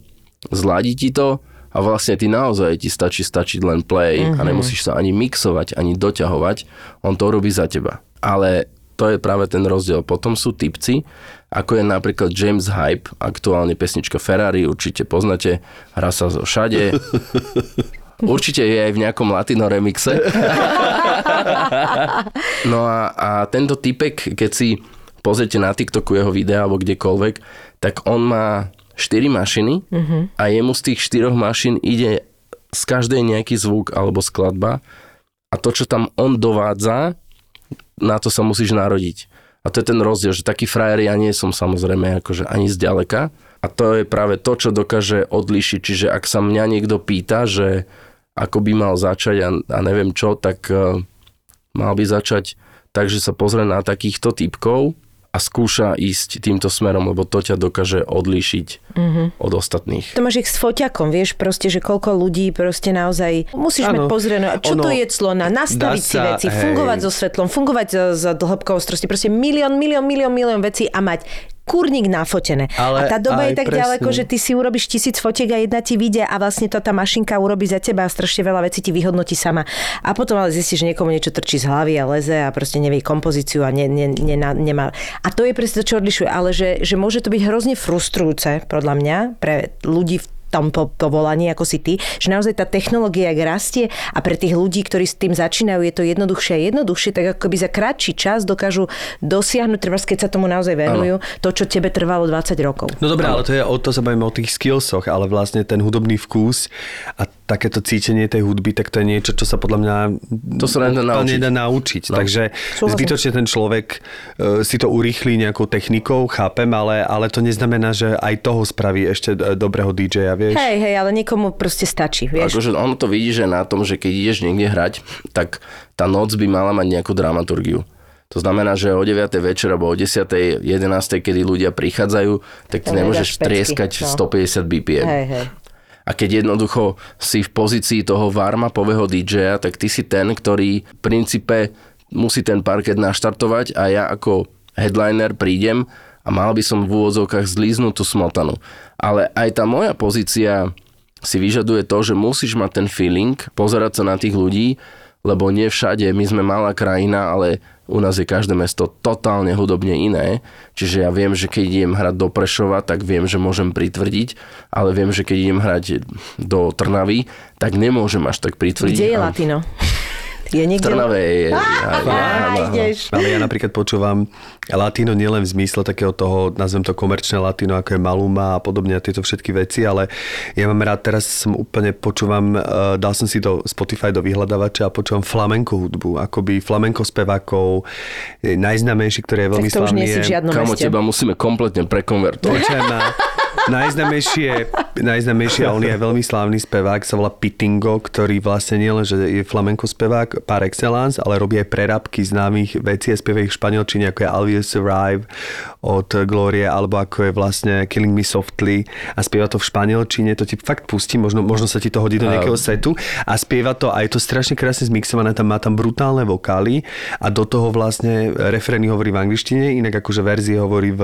Speaker 6: zladí ti to a vlastne ty naozaj ti stačí stačiť len play mm-hmm. a nemusíš sa ani mixovať, ani doťahovať, on to robí za teba. Ale to je práve ten rozdiel. Potom sú typci, ako je napríklad James Hype, aktuálne pesnička Ferrari, určite poznáte, hrá sa všade. Určite je aj v nejakom latino remixe. No a, a tento typek, keď si pozrite na TikToku jeho videa alebo kdekoľvek, tak on má 4 mašiny a jemu z tých 4 mašín ide z každej nejaký zvuk alebo skladba a to, čo tam on dovádza, na to sa musíš narodiť. A to je ten rozdiel, že taký frajer ja nie som samozrejme akože ani zďaleka. A to je práve to, čo dokáže odlišiť. Čiže ak sa mňa niekto pýta, že ako by mal začať a, a neviem čo, tak uh, mal by začať tak, že sa pozrie na takýchto typkov a skúša ísť týmto smerom, lebo to ťa dokáže odlíšiť mm-hmm. od ostatných.
Speaker 4: To máš ich s foťakom, vieš, proste, že koľko ľudí proste naozaj musíš
Speaker 3: Áno.
Speaker 4: mať pozrieť, čo
Speaker 3: Ono-
Speaker 4: to je clona, nastaviť si
Speaker 3: sa,
Speaker 4: veci,
Speaker 3: hej.
Speaker 4: fungovať so svetlom, fungovať so, so hĺbkou strosti, proste milión, milión, milión, milión vecí a mať kurník nafotené.
Speaker 3: Ale
Speaker 4: a tá doba je tak
Speaker 3: presne.
Speaker 4: ďaleko, že ty si urobíš tisíc fotiek a jedna ti vyjde a vlastne to tá mašinka urobí za teba a strašne veľa vecí ti vyhodnotí sama. A potom ale zistíš, že niekomu niečo trčí z hlavy a leze a proste nevie kompozíciu a ne, ne, ne, nemá. A to je presne to, čo odlišuje, ale že, že môže to byť hrozne frustrujúce, podľa mňa, pre ľudí v tom po, povolaní, ako si ty, že naozaj tá technológia, ak rastie a pre tých ľudí, ktorí s tým začínajú, je to jednoduchšie a jednoduchšie, tak ako by za krátší čas dokážu dosiahnuť, treba keď sa tomu naozaj venujú, ano. to, čo tebe trvalo 20 rokov.
Speaker 3: No dobré, ale to je, o to sa bavíme o tých skillsoch, ale vlastne ten hudobný vkus a takéto cítenie tej hudby, tak to je niečo, čo sa podľa mňa
Speaker 6: to sa nedá naučiť.
Speaker 3: nedá naučiť. No. Takže Súhlasím. zbytočne ten človek uh, si to urýchli nejakou technikou, chápem, ale, ale to neznamená, že aj toho spraví ešte dobrého DJ-a, vieš?
Speaker 4: Hej, hej, ale niekomu proste stačí, vieš?
Speaker 6: Akože ono to vidí, že na tom, že keď ideš niekde hrať, tak tá noc by mala mať nejakú dramaturgiu. To znamená, že o 9. večer alebo o 10. 11. kedy ľudia prichádzajú, tak ty to nemôžeš trieskať no. 150 BPM.
Speaker 4: Hej, hej.
Speaker 6: A keď jednoducho si v pozícii toho varmapového DJ-a, tak ty si ten, ktorý v princípe musí ten parket naštartovať a ja ako headliner prídem a mal by som v úvodzovkách zlíznutú smotanu. Ale aj tá moja pozícia si vyžaduje to, že musíš mať ten feeling, pozerať sa na tých ľudí, lebo nie všade, my sme malá krajina, ale u nás je každé mesto totálne hudobne iné, čiže ja viem, že keď idem hrať do Prešova, tak viem, že môžem pritvrdiť, ale viem, že keď idem hrať do Trnavy, tak nemôžem až tak pritvrdiť.
Speaker 4: Kde je Latino?
Speaker 6: Je niekde... V Trnave je.
Speaker 3: Ale ja napríklad počúvam latino nielen v zmysle takého toho, nazvem to komerčné latino, ako je Maluma a podobne a tieto všetky veci, ale ja mám rád, teraz som úplne počúvam, uh, dal som si do Spotify do vyhľadávača a počúvam flamenko hudbu, akoby flamenko spevákov, najznamejší, ktorý je veľmi
Speaker 4: tak to
Speaker 3: slavný.
Speaker 4: Už nie si v žiadnom
Speaker 6: Kamo, teba musíme kompletne prekonvertovať.
Speaker 3: najznamejšie, najznamejšie, a on je veľmi slávny spevák, sa volá Pitingo, ktorý vlastne nielen, že je flamenko spevák par excellence, ale robí aj prerábky známych vecí a spieva ich v španielčine, ako je Always Survive od Glorie, alebo ako je vlastne Killing Me Softly. A spieva to v španielčine, to ti fakt pustí, možno, možno sa ti to hodí do nejakého setu. A spieva to a je to strašne krásne zmixované, tam má tam brutálne vokály a do toho vlastne refrény hovorí v angličtine, inak akože verzie hovorí v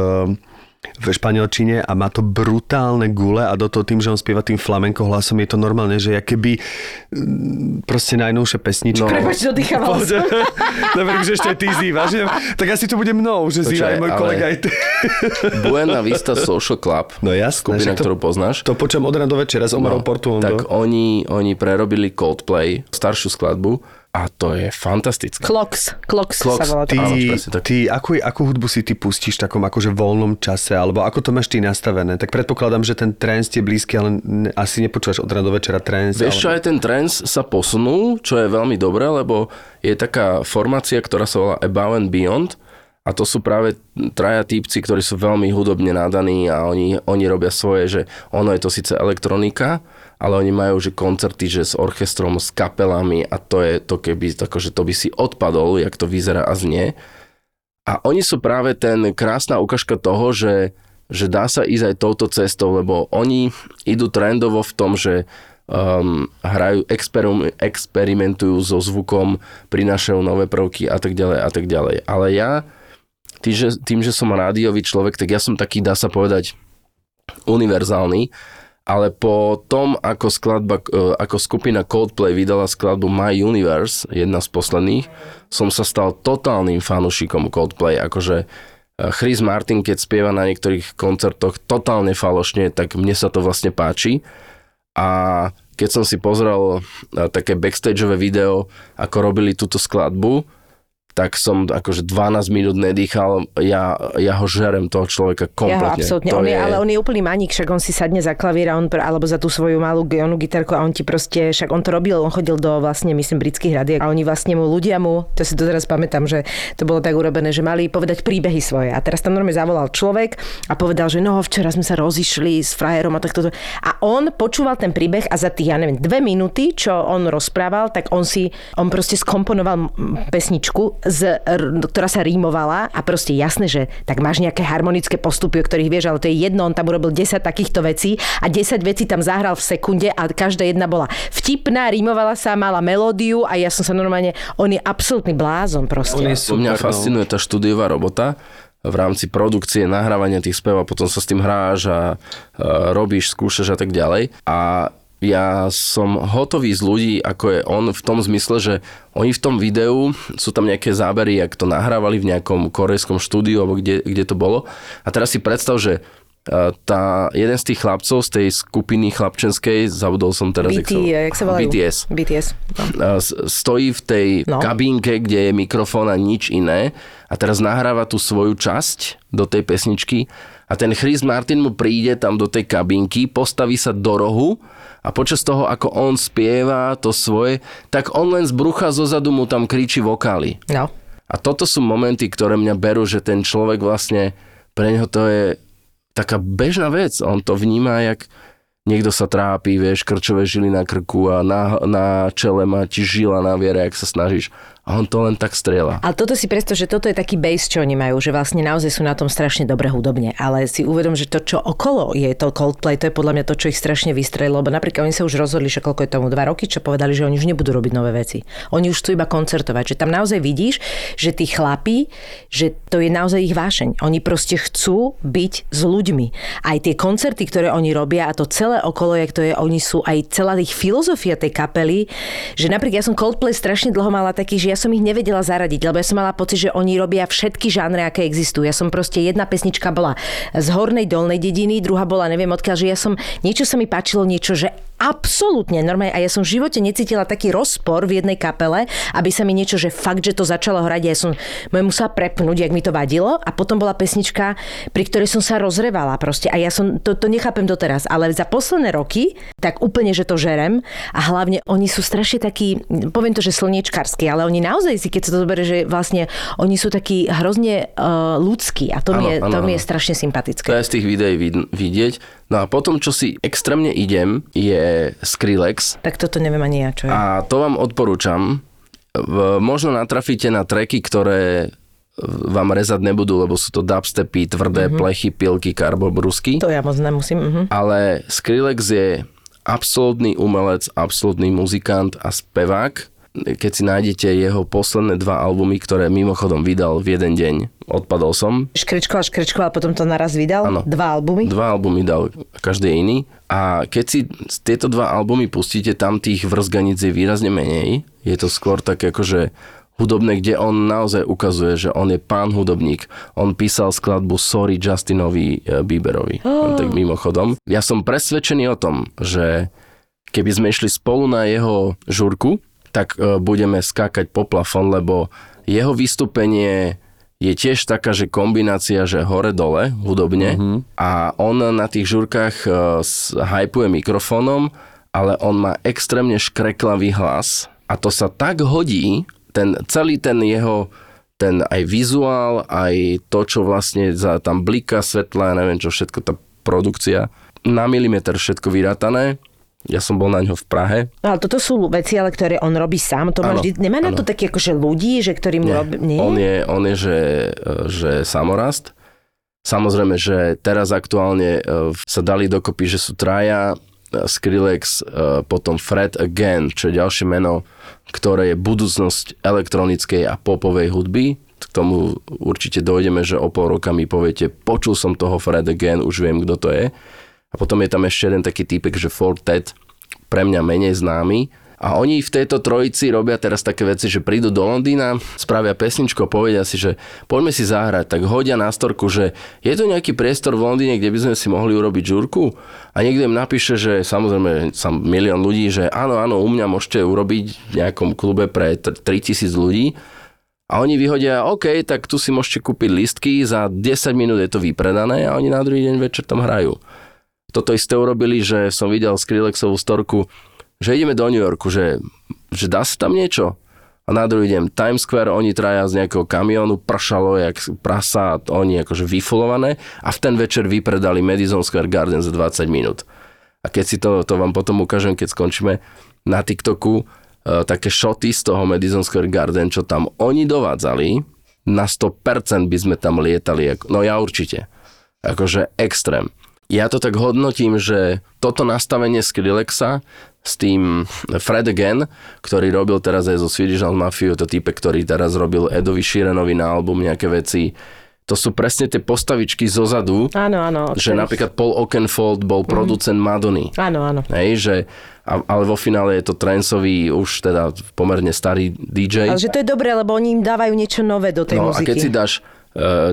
Speaker 3: v španielčine a má to brutálne gule a do toho tým, že on spieva tým flamenko hlasom, je to normálne, že keby mm, proste najnovšia pesnička. No.
Speaker 4: Prepač, oddychával som.
Speaker 3: Dobre, že ešte aj ty zývaš. Tak asi to bude mnou, že zýva aj môj kolega. Aj ty.
Speaker 6: Buena Vista Social Club,
Speaker 3: no jasné,
Speaker 6: skupina, to, ktorú poznáš.
Speaker 3: To počujem od rána do večera s Omarom no, Portuondo.
Speaker 6: Tak oni, oni prerobili Coldplay, staršiu skladbu a to je fantastické.
Speaker 4: Clocks. Clocks, Clocks. sa volá.
Speaker 3: Ty, Áno, ty akú, akú hudbu si ty pustíš v takom akože voľnom čase, alebo ako to máš ty nastavené? Tak predpokladám, že ten trends je blízky, ale asi nepočúvaš od rána do večera trends.
Speaker 6: Vieš
Speaker 3: ale...
Speaker 6: čo, aj ten trends sa posunul, čo je veľmi dobré, lebo je taká formácia, ktorá sa volá Above and Beyond, a to sú práve traja típci, ktorí sú veľmi hudobne nadaní a oni, oni robia svoje, že ono je to síce elektronika, ale oni majú že koncerty, že s orchestrom, s kapelami a to je to keby, tako, že to by si odpadol, jak to vyzerá a znie. A oni sú práve ten krásna ukážka toho, že, že dá sa ísť aj touto cestou, lebo oni idú trendovo v tom, že um, hrajú, experim, experimentujú so zvukom, prinášajú nové prvky a tak ďalej a tak ďalej. Ale ja, tým že, tým, že som rádiový človek, tak ja som taký, dá sa povedať, univerzálny ale po tom, ako, skladba, e, ako skupina Coldplay vydala skladbu My Universe, jedna z posledných, som sa stal totálnym fanušikom Coldplay. Akože e, Chris Martin, keď spieva na niektorých koncertoch totálne falošne, tak mne sa to vlastne páči. A keď som si pozrel e, také backstageové video, ako robili túto skladbu, tak som akože 12 minút nedýchal, ja, ja ho žerem toho človeka kompletne.
Speaker 4: Ja absolútne, on je, je, ale on je úplný maník, však on si sadne za klavír a on, alebo za tú svoju malú geonu gitarku a on ti proste, však on to robil, on chodil do vlastne, myslím, britských radiek a oni vlastne mu, ľudia mu, to si to teraz pamätám, že to bolo tak urobené, že mali povedať príbehy svoje. A teraz tam normálne zavolal človek a povedal, že no, včera sme sa rozišli s frajerom a takto. A on počúval ten príbeh a za tých, ja neviem, dve minúty, čo on rozprával, tak on si, on proste skomponoval pesničku z, ktorá sa rímovala a proste jasné, že tak máš nejaké harmonické postupy, o ktorých vieš, ale to je jedno, on tam urobil 10 takýchto vecí a 10 vecí tam zahral v sekunde a každá jedna bola vtipná, rímovala sa, mala melódiu a ja som sa normálne, on je absolútny blázon proste. On je
Speaker 6: super, Mňa fascinuje tá štúdiová robota, v rámci produkcie, nahrávania tých spev a potom sa s tým hráš a, a robíš, skúšaš a tak ďalej. A ja som hotový z ľudí, ako je on v tom zmysle, že oni v tom videu, sú tam nejaké zábery, jak to nahrávali v nejakom korejskom štúdiu, alebo kde, kde to bolo. A teraz si predstav, že a tá, jeden z tých chlapcov z tej skupiny chlapčenskej, zabudol som teraz,
Speaker 4: BT, jak sa volajú?
Speaker 6: BTS,
Speaker 4: BTS. No.
Speaker 6: s- stojí v tej
Speaker 4: No.
Speaker 6: kabínke, kde je mikrofón a nič iné a teraz nahráva tú svoju časť do tej pesničky a ten Chris Martin mu príde tam do tej kabínky, postaví sa do rohu a počas toho, ako on spieva to svoje, tak on len z brucha zozadu mu tam kričí vokály.
Speaker 4: no.
Speaker 6: A toto sú momenty, ktoré mňa berú, že ten človek vlastne, pre neho to je taká bežná vec. On to vníma, jak niekto sa trápi, vieš, krčové žily na krku a na, na čele má ti žila na viere, ak sa snažíš. A on to len tak strieľa.
Speaker 4: Ale toto si predstav, že toto je taký base, čo oni majú, že vlastne naozaj sú na tom strašne dobre hudobne, ale si uvedom, že to, čo okolo je to Coldplay, to je podľa mňa to, čo ich strašne vystrelilo, lebo napríklad oni sa už rozhodli, že koľko je tomu, dva roky, čo povedali, že oni už nebudú robiť nové veci. Oni už chcú iba koncertovať, že tam naozaj vidíš, že tí chlapí, že to je naozaj ich vášeň. Oni proste chcú byť s ľuďmi. Aj tie koncerty, ktoré oni robia a to celé okolo, jak to je, oni sú aj celá ich filozofia tej kapely, že napríklad ja som Coldplay strašne dlho mala taký, že ja som ich nevedela zaradiť, lebo ja som mala pocit, že oni robia všetky žánre, aké existujú. Ja som proste jedna pesnička bola z hornej dolnej dediny, druhá bola neviem odkiaľ, že ja som, niečo sa mi páčilo, niečo, že absolútne normálne a ja som v živote necítila taký rozpor v jednej kapele, aby sa mi niečo, že fakt, že to začalo hrať, ja som musela prepnúť, jak mi to vadilo. A potom bola pesnička, pri ktorej som sa rozrevala proste. A ja som, to, to nechápem doteraz, ale za posledné roky, tak úplne, že to žerem. A hlavne oni sú strašne takí, poviem to, že slniečkarskí, ale oni naozaj si, keď sa to zoberie, že vlastne oni sú takí hrozne uh, ľudskí. A to, mi,
Speaker 6: Áno,
Speaker 4: je,
Speaker 6: áno,
Speaker 4: to mi je strašne
Speaker 6: To
Speaker 4: sympatické.
Speaker 6: je z tých videí vid- vidieť. No a potom, čo si extrémne idem, je Skrillex.
Speaker 4: Tak toto neviem ani ja, čo je.
Speaker 6: A to vám odporúčam. Možno natrafíte na treky, ktoré vám rezať nebudú, lebo sú to dubstepy, tvrdé mm-hmm. plechy, pilky, karbobrusky.
Speaker 4: To ja moc nemusím. Uh-huh.
Speaker 6: Ale Skrillex je absolútny umelec, absolútny muzikant a spevák. Keď si nájdete jeho posledné dva albumy, ktoré mimochodom vydal v jeden deň, odpadol som.
Speaker 4: Škrečkoval, škrečkoval, potom to naraz vydal.
Speaker 6: Áno.
Speaker 4: Dva albumy.
Speaker 6: Dva albumy dal, každý iný. A keď si tieto dva albumy pustíte, tam tých vrzganic je výrazne menej. Je to skôr tak akože hudobné, kde on naozaj ukazuje, že on je pán hudobník. On písal skladbu Sorry Justinovi eh, Bieberovi. Oh. Tak mimochodom. Ja som presvedčený o tom, že keby sme išli spolu na jeho žurku, tak eh, budeme skákať po plafón, lebo jeho vystúpenie je tiež taká, že kombinácia, že hore-dole hudobne mm-hmm. a on na tých žurkách uh, hypuje mikrofónom, ale on má extrémne škreklavý hlas a to sa tak hodí, ten celý ten jeho ten aj vizuál, aj to, čo vlastne za tam blika svetla, neviem čo všetko, tá produkcia, na milimeter všetko vyrátané. Ja som bol na ňo v Prahe.
Speaker 4: No, ale toto sú veci, ale ktoré on robí sám. To
Speaker 6: Áno,
Speaker 4: vždy, nemá na to taký akože ľudí, že ktorí mu robí... Nie?
Speaker 6: On je, on je že, že samorast. Samozrejme, že teraz aktuálne e, sa dali dokopy, že sú traja, e, Skrillex, e, potom Fred Again, čo je ďalšie meno, ktoré je budúcnosť elektronickej a popovej hudby. K tomu určite dojdeme, že o pol roka mi poviete, počul som toho Fred Again, už viem, kto to je. A potom je tam ešte jeden taký typek, že Fortet, pre mňa menej známy. A oni v tejto trojici robia teraz také veci, že prídu do Londýna, spravia pesničku a povedia si, že poďme si zahrať, tak hodia na storku, že je tu nejaký priestor v Londýne, kde by sme si mohli urobiť žurku a niekto im napíše, že samozrejme sam milión ľudí, že áno, áno, u mňa môžete urobiť v nejakom klube pre tr- 3000 ľudí a oni vyhodia, OK, tak tu si môžete kúpiť listky, za 10 minút je to vypredané a oni na druhý deň večer tam hrajú. Toto isté urobili, že som videl Skrillexovú storku, že ideme do New Yorku, že, že dá sa tam niečo. A na druhý deň Times Square, oni traja z nejakého kamionu, pršalo jak prasa, oni akože vyfulované a v ten večer vypredali Madison Square Garden za 20 minút. A keď si to, to vám potom ukážem, keď skončíme na TikToku, e, také šoty z toho Madison Square Garden, čo tam oni dovádzali, na 100% by sme tam lietali, no ja určite. Akože extrém. Ja to tak hodnotím, že toto nastavenie Skrillexa s tým Fred Again, ktorý robil teraz aj zo Swedish House Mafia, to type, ktorý teraz robil Edovi Sheeranovi na album nejaké veci, to sú presne tie postavičky zozadu,
Speaker 4: Áno, áno.
Speaker 6: že napríklad Paul Oakenfold bol producent Madony.
Speaker 4: Áno, áno.
Speaker 6: Hej, že, a, ale vo finále je to Trancový, už teda pomerne starý DJ.
Speaker 4: Ale že to je dobré, lebo oni im dávajú niečo nové do tej
Speaker 6: No a
Speaker 4: muziky.
Speaker 6: keď si dáš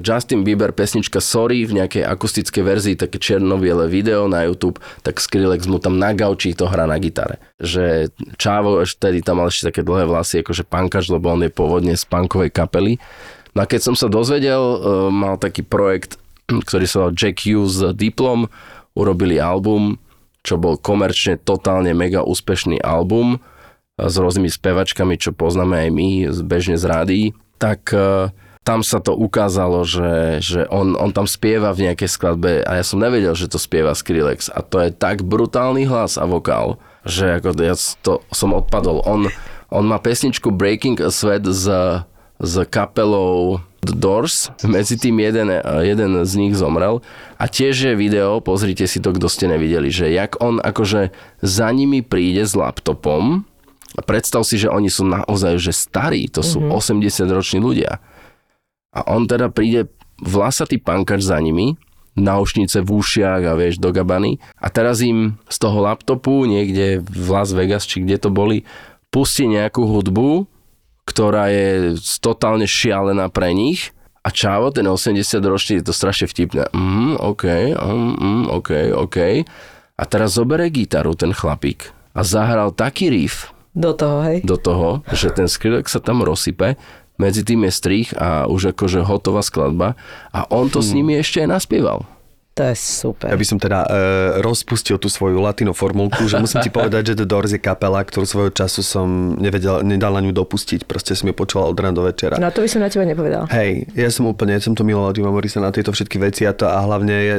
Speaker 6: Justin Bieber pesnička Sorry v nejakej akustickej verzii, také černoviele video na YouTube, tak Skrillex mu tam na gauči to hrá na gitare. Že Čávo vtedy tam mal ešte také dlhé vlasy, akože pankač, lebo on je pôvodne z punkovej kapely. No a keď som sa dozvedel, uh, mal taký projekt, ktorý sa dal Jack Hughes Diplom, urobili album, čo bol komerčne totálne mega úspešný album s rôznymi spevačkami, čo poznáme aj my bežne z rádií, tak uh, tam sa to ukázalo, že, že on, on tam spieva v nejakej skladbe a ja som nevedel, že to spieva Skrillex. A to je tak brutálny hlas a vokál, že ako ja to som odpadol. On, on má pesničku Breaking a Sweat s, s kapelou The Doors, medzi tým jeden, jeden z nich zomrel. A tiež je video, pozrite si to, kto ste nevideli, že jak on akože za nimi príde s laptopom. Predstav si, že oni sú naozaj že starí, to sú mm-hmm. 80 roční ľudia a on teda príde vlasatý pankač za nimi, náušnice v ušiach a vieš, do gabany. A teraz im z toho laptopu niekde v Las Vegas, či kde to boli, pustí nejakú hudbu, ktorá je totálne šialená pre nich. A Čavo, ten 80 ročný, je to strašne vtipné. Mm, OK, mm, mm, OK, OK. A teraz zobere gitaru ten chlapík a zahral taký riff
Speaker 4: Do toho, hej?
Speaker 6: do toho, že ten Skrillex sa tam rozsype, medzi tým je strich a už akože hotová skladba a on to hmm. s nimi ešte aj naspieval.
Speaker 4: To je super.
Speaker 3: Ja by som teda e, rozpustil tú svoju latino formulku, že musím ti povedať, že The Doors je kapela, ktorú svojho času som nevedel, nedal na ňu dopustiť. Proste som ju počúval od rána do večera.
Speaker 4: No to by som na teba nepovedal.
Speaker 3: Hej, ja som úplne, ja som to miloval Dima Morrisa na tieto všetky veci a to a hlavne je,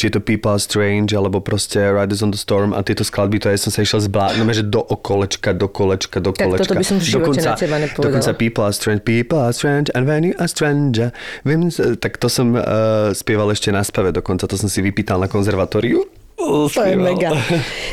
Speaker 3: či je to People Are Strange alebo proste Riders on the Storm a tieto skladby, to ja som sa išiel zblá, no, že do okolečka, do kolečka, do
Speaker 4: Tak
Speaker 3: kolečka.
Speaker 4: toto by som v živote na teba nepovedala.
Speaker 3: Dokonca People Are Strange, People Are Strange and when you are stranger. Viem, tak to som uh, spieval ešte na speve, dokonca to som si vypýtal na konzervatóriu.
Speaker 4: To je mega.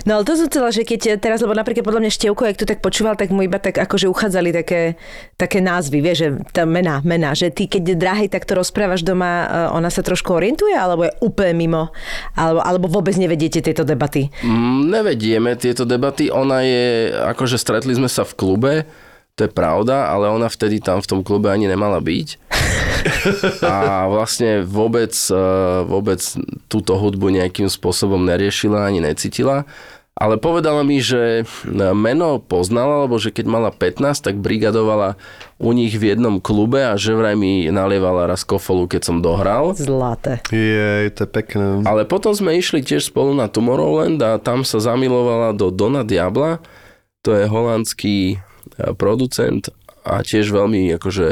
Speaker 4: No ale to som chcela, že keď teraz, lebo napríklad podľa mňa Števko, jak to tak počúval, tak mu iba tak akože uchádzali také, také názvy, vieš, že tá mená, mená, že ty keď drahej takto rozprávaš doma, eh, ona sa trošku orientuje, alebo je úplne mimo, alebo, alebo vôbec nevediete tieto debaty.
Speaker 6: Mm, nevedieme tieto debaty, ona je, akože stretli sme sa v klube, to je pravda, ale ona vtedy tam v tom klube ani nemala byť. A vlastne vôbec, eh, vôbec túto hudbu nejakým spôsobom neriešila ani necítila. Ale povedala mi, že meno poznala, lebo že keď mala 15, tak brigadovala u nich v jednom klube a že vraj mi nalievala raz kofolu, keď som dohral.
Speaker 4: Zlaté.
Speaker 3: Je, to je pekné.
Speaker 6: Ale potom sme išli tiež spolu na Tomorrowland a tam sa zamilovala do Dona Diabla. To je holandský eh, producent a tiež veľmi akože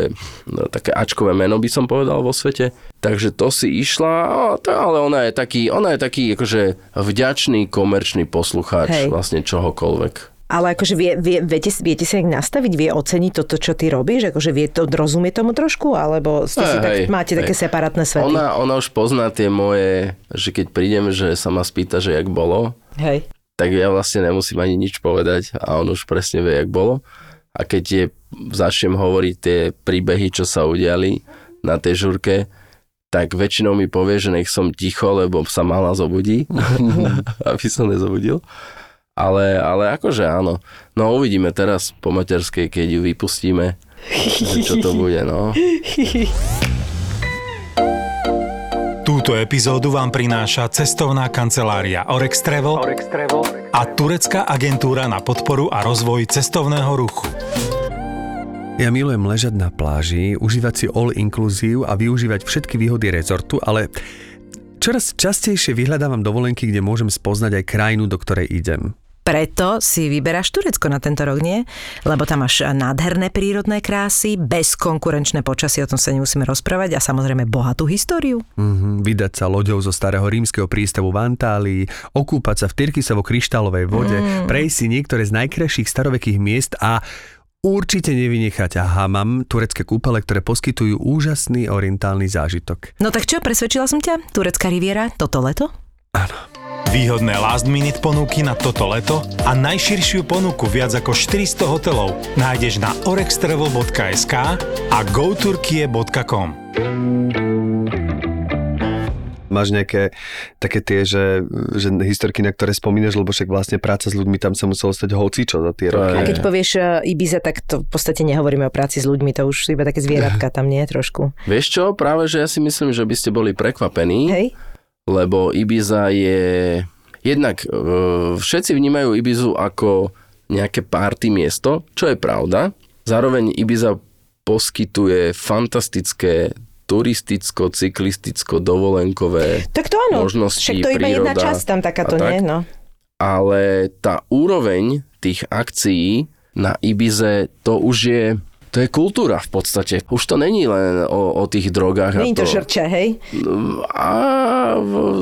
Speaker 6: no, také ačkové meno by som povedal vo svete. Takže to si išla, a to, ale ona je taký, ona je taký akože vďačný komerčný poslucháč
Speaker 4: Hej.
Speaker 6: vlastne čohokoľvek.
Speaker 4: Ale akože vie, vie, viete, viete si nastaviť, vie oceniť toto, čo ty robíš? Akože vie to, rozumie tomu trošku? Alebo ste si
Speaker 6: Hej,
Speaker 4: tak,
Speaker 6: hej,
Speaker 4: máte také
Speaker 6: hej.
Speaker 4: separátne svety?
Speaker 6: Ona, ona už pozná tie moje, že keď prídem, že sa ma spýta, že jak bolo,
Speaker 4: Hej.
Speaker 6: tak ja vlastne nemusím ani nič povedať a on už presne vie, jak bolo. A keď je, začnem hovoriť tie príbehy, čo sa udiali na tej žurke, tak väčšinou mi povie, že nech som ticho, lebo sa mala zobudí, aby som nezobudil. Ale, ale akože áno. No uvidíme teraz po materskej, keď ju vypustíme, čo to bude, no.
Speaker 8: Túto epizódu vám prináša cestovná kancelária Orex Travel, a turecká agentúra na podporu a rozvoj cestovného ruchu.
Speaker 3: Ja milujem ležať na pláži, užívať si all inclusive a využívať všetky výhody rezortu, ale čoraz častejšie vyhľadávam dovolenky, kde môžem spoznať aj krajinu, do ktorej idem.
Speaker 4: Preto si vyberáš Turecko na tento rok, nie? Lebo tam máš nádherné prírodné krásy, bezkonkurenčné počasie, o tom sa nemusíme rozprávať a samozrejme bohatú históriu.
Speaker 3: Mm-hmm, vydať sa loďou zo starého rímskeho prístavu v Antálii, okúpať sa v Tyrkisovo-kryštálovej vode, mm. prejsť si niektoré z najkrajších starovekých miest a určite nevynechať hamam, turecké kúpele, ktoré poskytujú úžasný orientálny zážitok.
Speaker 4: No tak čo, presvedčila som ťa? Turecká riviera toto leto?
Speaker 8: Výhodné last minute ponuky na toto leto a najširšiu ponuku viac ako 400 hotelov nájdeš na orextravel.sk a goturkie.com.
Speaker 3: Máš nejaké také tie, že, že historky, na ktoré spomínaš, lebo však vlastne práca s ľuďmi tam sa muselo stať hocičo za tie
Speaker 6: To
Speaker 3: roky.
Speaker 4: A keď povieš uh, Ibiza, tak to v podstate nehovoríme o práci s ľuďmi, to už iba také zvieratka tam, nie? Trošku.
Speaker 6: Vieš čo, práve že ja si myslím, že by ste boli prekvapení,
Speaker 4: Hej?
Speaker 6: Lebo Ibiza je... Jednak e, všetci vnímajú Ibizu ako nejaké party miesto, čo je pravda. Zároveň Ibiza poskytuje fantastické turisticko, cyklisticko, dovolenkové
Speaker 4: Tak to áno.
Speaker 6: možnosti,
Speaker 4: Však to je iba jedna
Speaker 6: príroda
Speaker 4: časť tam takáto,
Speaker 6: tak.
Speaker 4: nie? No.
Speaker 6: ale tá úroveň tých akcií na Ibize, to už je to je kultúra v podstate. Už to není len o, o tých drogách. A
Speaker 4: je to žrče, hej?
Speaker 6: A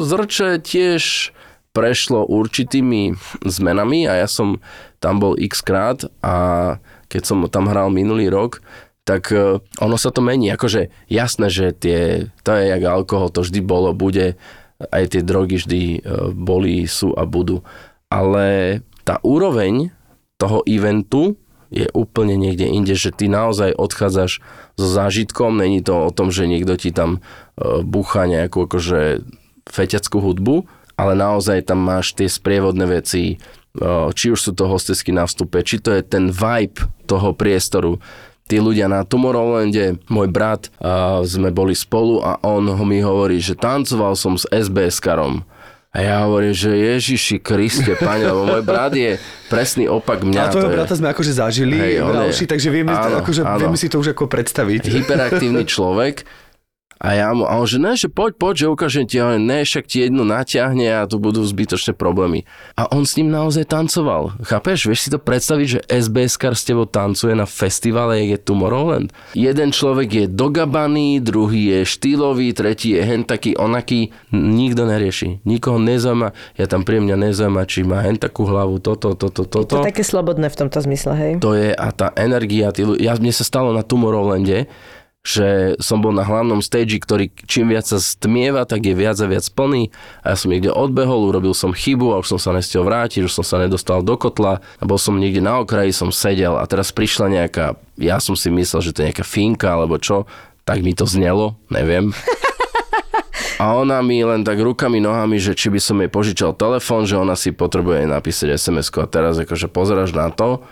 Speaker 6: Zrče tiež prešlo určitými zmenami a ja som tam bol x krát a keď som tam hral minulý rok, tak e, ono sa to mení. Akože jasné, že tie, to je jak alkohol, to vždy bolo, bude, aj tie drogy vždy e, boli, sú a budú. Ale tá úroveň toho eventu je úplne niekde inde, že ty naozaj odchádzaš so zážitkom, není to o tom, že niekto ti tam e, búcha nejakú akože feťackú hudbu, ale naozaj tam máš tie sprievodné veci, e, či už sú to hostesky na vstupe, či to je ten vibe toho priestoru. Tí ľudia na Tomorrowlande, môj brat, a sme boli spolu a on mi hovorí, že tancoval som s SBS-karom. A ja hovorím, že Ježiši Kriste, pane, lebo môj brat je presný opak mňa.
Speaker 3: A tvojho
Speaker 6: to je-
Speaker 3: brata sme akože zažili
Speaker 6: Hej, on je-
Speaker 3: Rauši, takže vieme,
Speaker 6: Áno,
Speaker 3: akože,
Speaker 6: áno.
Speaker 3: vieme si to už ako predstaviť.
Speaker 6: hyperaktívny človek a ja mu, a on že ne, že poď, poď, že ukážem ti, ale ne, však ti jednu natiahne a tu budú zbytočné problémy. A on s ním naozaj tancoval. Chápeš? Vieš si to predstaviť, že SBS kar s tebou tancuje na festivale, je Tomorrowland? Jeden človek je dogabaný, druhý je štýlový, tretí je hen taký, onaký. Nikto nerieši. Nikoho nezaujíma. Ja tam pri mňa nezaujíma, či má hen takú hlavu, toto, toto,
Speaker 4: To
Speaker 6: toto.
Speaker 4: je také slobodné v tomto zmysle, hej?
Speaker 6: To je a tá energia, tí, ja, mne sa stalo na Tomorrowlande, že som bol na hlavnom stage, ktorý čím viac sa stmieva, tak je viac a viac plný. A ja som niekde odbehol, urobil som chybu a už som sa nestiel vrátiť, už som sa nedostal do kotla. A bol som niekde na okraji, som sedel a teraz prišla nejaká, ja som si myslel, že to je nejaká finka alebo čo, tak mi to znelo, neviem. A ona mi len tak rukami, nohami, že či by som jej požičal telefón, že ona si potrebuje napísať sms a teraz akože pozeráš na to,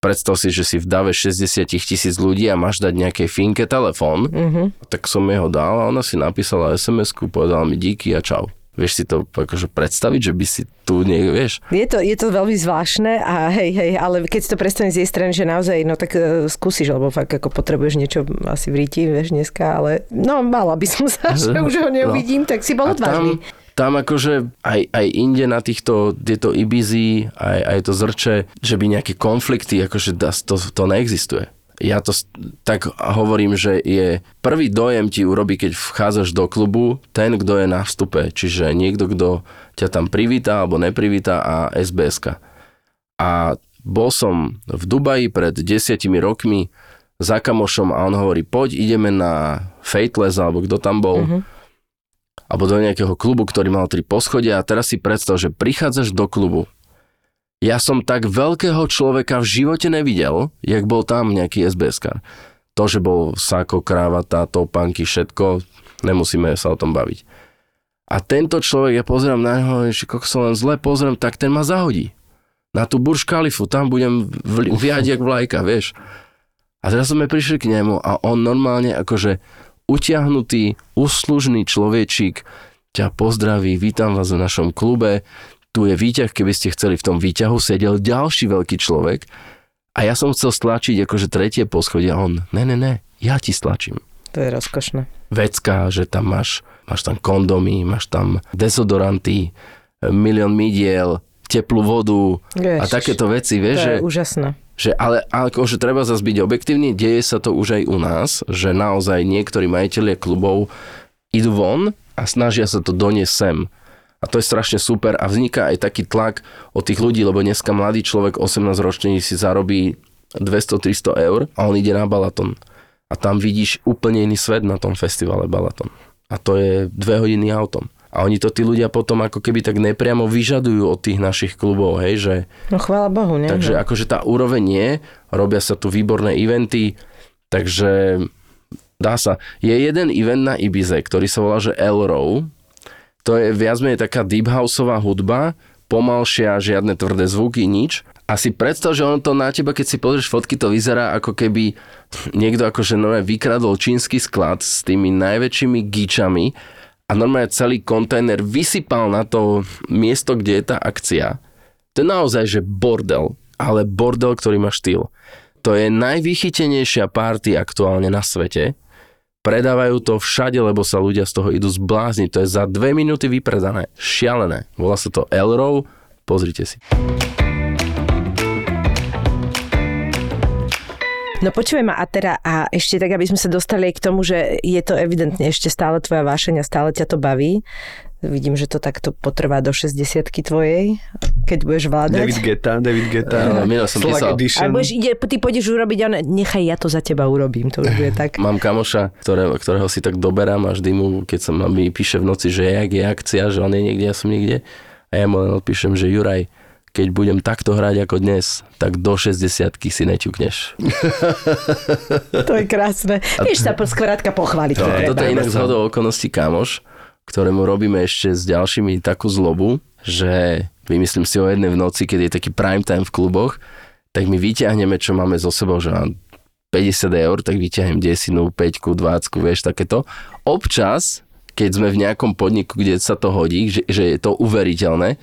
Speaker 6: predstav si, že si v dave 60 tisíc ľudí a máš dať nejakej finke telefón, mm-hmm. tak som jej ho dal a ona si napísala sms povedala mi díky a čau. Vieš si to akože predstaviť, že by si tu niekto, vieš?
Speaker 4: Je to, je to veľmi zvláštne a hej, hej, ale keď si to predstavím z jej strany, že naozaj, no tak uh, skúsiš, lebo fakt ako potrebuješ niečo asi v ríti, vieš, dneska, ale no mala by som sa, že už ho neuvidím, tak si bol odvážny.
Speaker 6: tam, tam akože aj, aj inde na týchto, tieto Ibizy, aj, aj to zrče, že by nejaké konflikty, akože to, to neexistuje. Ja to tak hovorím, že je prvý dojem ti urobí, keď vchádzaš do klubu, ten, kto je na vstupe, čiže niekto, kto ťa tam privíta alebo neprivíta a SBS-ka. A bol som v Dubaji pred desiatimi rokmi za kamošom a on hovorí, poď ideme na Fateless, alebo kto tam bol, mm-hmm alebo do nejakého klubu, ktorý mal tri poschodia a teraz si predstav, že prichádzaš do klubu. Ja som tak veľkého človeka v živote nevidel, jak bol tam nejaký SBS-kar. To, že bol sáko, krávata, topánky, všetko, nemusíme sa o tom baviť. A tento človek, ja pozerám na neho, že kok sa len zle pozriem, tak ten ma zahodí. Na tú Burj Khalifu, tam budem vli- viať jak vlajka, vieš. A teraz sme prišli k nemu a on normálne akože utiahnutý, uslužný človečík ťa pozdraví, vítam vás v našom klube, tu je výťah, keby ste chceli v tom výťahu, sedel ďalší veľký človek a ja som chcel stlačiť akože tretie poschodie a on, ne, ne, ne, ja ti stlačím.
Speaker 4: To je rozkošné.
Speaker 6: Vecka, že tam máš, máš tam kondomy, máš tam dezodoranty, milión midiel, teplú vodu a
Speaker 4: Ježiš,
Speaker 6: takéto veci,
Speaker 4: To
Speaker 6: vieš, že,
Speaker 4: je úžasné.
Speaker 6: Že ale, akože treba zase byť objektívny, deje sa to už aj u nás, že naozaj niektorí majiteľia klubov idú von a snažia sa to doniesť sem. A to je strašne super a vzniká aj taký tlak od tých ľudí, lebo dneska mladý človek 18 ročný si zarobí 200-300 eur a on ide na Balaton. A tam vidíš úplne iný svet na tom festivale Balaton. A to je dve hodiny autom. A oni to tí ľudia potom ako keby tak nepriamo vyžadujú od tých našich klubov, hej, že
Speaker 4: No chvála Bohu, ne?
Speaker 6: Takže akože tá úroveň je, robia sa tu výborné eventy, takže dá sa. Je jeden event na Ibize, ktorý sa volá, že Elrow To je viac menej taká deep houseová hudba, pomalšia, žiadne tvrdé zvuky, nič. A si predstav, že ono to na teba, keď si pozrieš fotky, to vyzerá ako keby niekto akože normálne vykradol čínsky sklad s tými najväčšími gíčami a normálne celý kontajner vysypal na to miesto, kde je tá akcia. To je naozaj, že bordel, ale bordel, ktorý má štýl. To je najvychytenejšia party aktuálne na svete. Predávajú to všade, lebo sa ľudia z toho idú zblázniť. To je za dve minúty vypredané. Šialené. Volá sa to Elrow. Pozrite si.
Speaker 4: No počujem ma a teda a ešte tak, aby sme sa dostali k tomu, že je to evidentne ešte stále tvoja vášeň a stále ťa to baví. Vidím, že to takto potrvá do 60 tvojej, keď budeš vládať.
Speaker 3: David Geta, David Geta.
Speaker 6: No, minul som písal.
Speaker 3: Edition.
Speaker 4: Ale budeš, ide, ty pôjdeš urobiť, ale nechaj, ja to za teba urobím, to už bude tak.
Speaker 6: Mám kamoša, ktoré, ktorého si tak doberám a vždy mu, keď sa mi píše v noci, že jak je akcia, že on je niekde, ja som niekde. A ja mu len odpíšem, že Juraj, keď budem takto hrať ako dnes, tak do 60 si neťukneš.
Speaker 4: To je krásne. Vieš sa skrátka pochváliť.
Speaker 6: To,
Speaker 4: to treba.
Speaker 6: toto je inak zhodou okolností kamoš, ktorému robíme ešte s ďalšími takú zlobu, že vymyslím si o jednej v noci, keď je taký prime time v kluboch, tak my vyťahneme, čo máme so sebou, že mám 50 eur, tak vyťahnem desinu, 5, 20, vieš, takéto. Občas, keď sme v nejakom podniku, kde sa to hodí, že, že je to uveriteľné,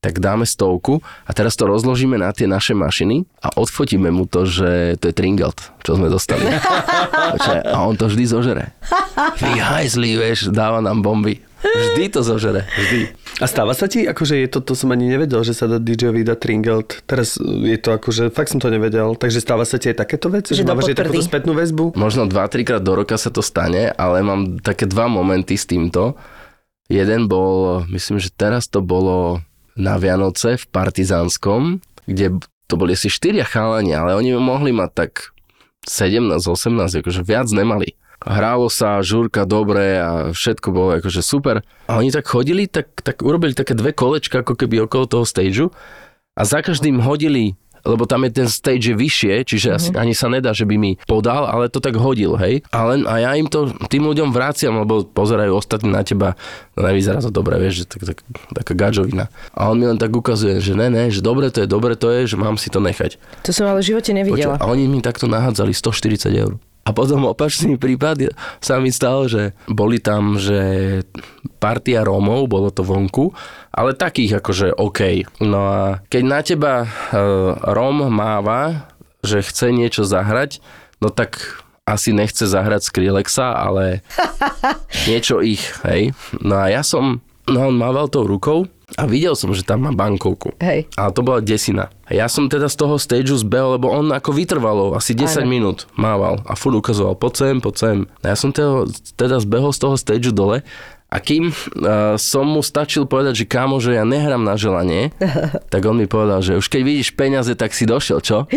Speaker 6: tak dáme stovku a teraz to rozložíme na tie naše mašiny a odfotíme mu to, že to je Tringelt, čo sme dostali. A on to vždy zožere. Vy vieš, dáva nám bomby. Vždy to zožere, vždy.
Speaker 3: A stáva sa ti, akože je to, to som ani nevedel, že sa dá DJ-ovi dať Tringelt. Teraz je to akože, fakt som to nevedel. Takže stáva sa ti aj takéto veci?
Speaker 4: Že
Speaker 3: Že máš aj takúto spätnú väzbu?
Speaker 6: Možno 2-3 krát do roka sa to stane, ale mám také dva momenty s týmto. Jeden bol, myslím, že teraz to bolo na Vianoce v Partizánskom, kde to boli asi štyria chalani, ale oni mohli mať tak 17-18, akože viac nemali. Hrálo sa, žúrka dobre a všetko bolo akože super. A oni tak chodili, tak, tak urobili také dve kolečka ako keby okolo toho stageu a za každým hodili lebo tam je ten stage vyššie, čiže asi ani sa nedá, že by mi podal, ale to tak hodil, hej. A, len, a ja im to tým ľuďom vraciam, lebo pozerajú ostatní na teba, no nevyzerá to dobre, vieš, že tak, tak, taká gadžovina. A on mi len tak ukazuje, že ne, ne, že dobre to je, dobre to je, že mám si to nechať.
Speaker 4: To som ale v živote nevidela.
Speaker 6: Počuť, a oni mi takto nahádzali 140 eur. A potom opačný prípad sa mi stalo, že boli tam, že partia Rómov, bolo to vonku, ale takých akože OK. No a keď na teba uh, Róm máva, že chce niečo zahrať, no tak asi nechce zahrať Skrillexa, ale niečo ich, hej. No a ja som, no on mával tou rukou a videl som, že tam má bankovku.
Speaker 4: Hej.
Speaker 6: Ale to bola desina. A ja som teda z toho stageu zbehol, lebo on ako vytrvalo, asi 10
Speaker 4: Áno.
Speaker 6: minút mával a furt ukazoval, poď sem, poď sem. A ja som teda, teda zbehol z toho stageu dole a kým uh, som mu stačil povedať, že kámo, že ja nehrám na želanie, tak on mi povedal, že už keď vidíš peniaze, tak si došiel, čo?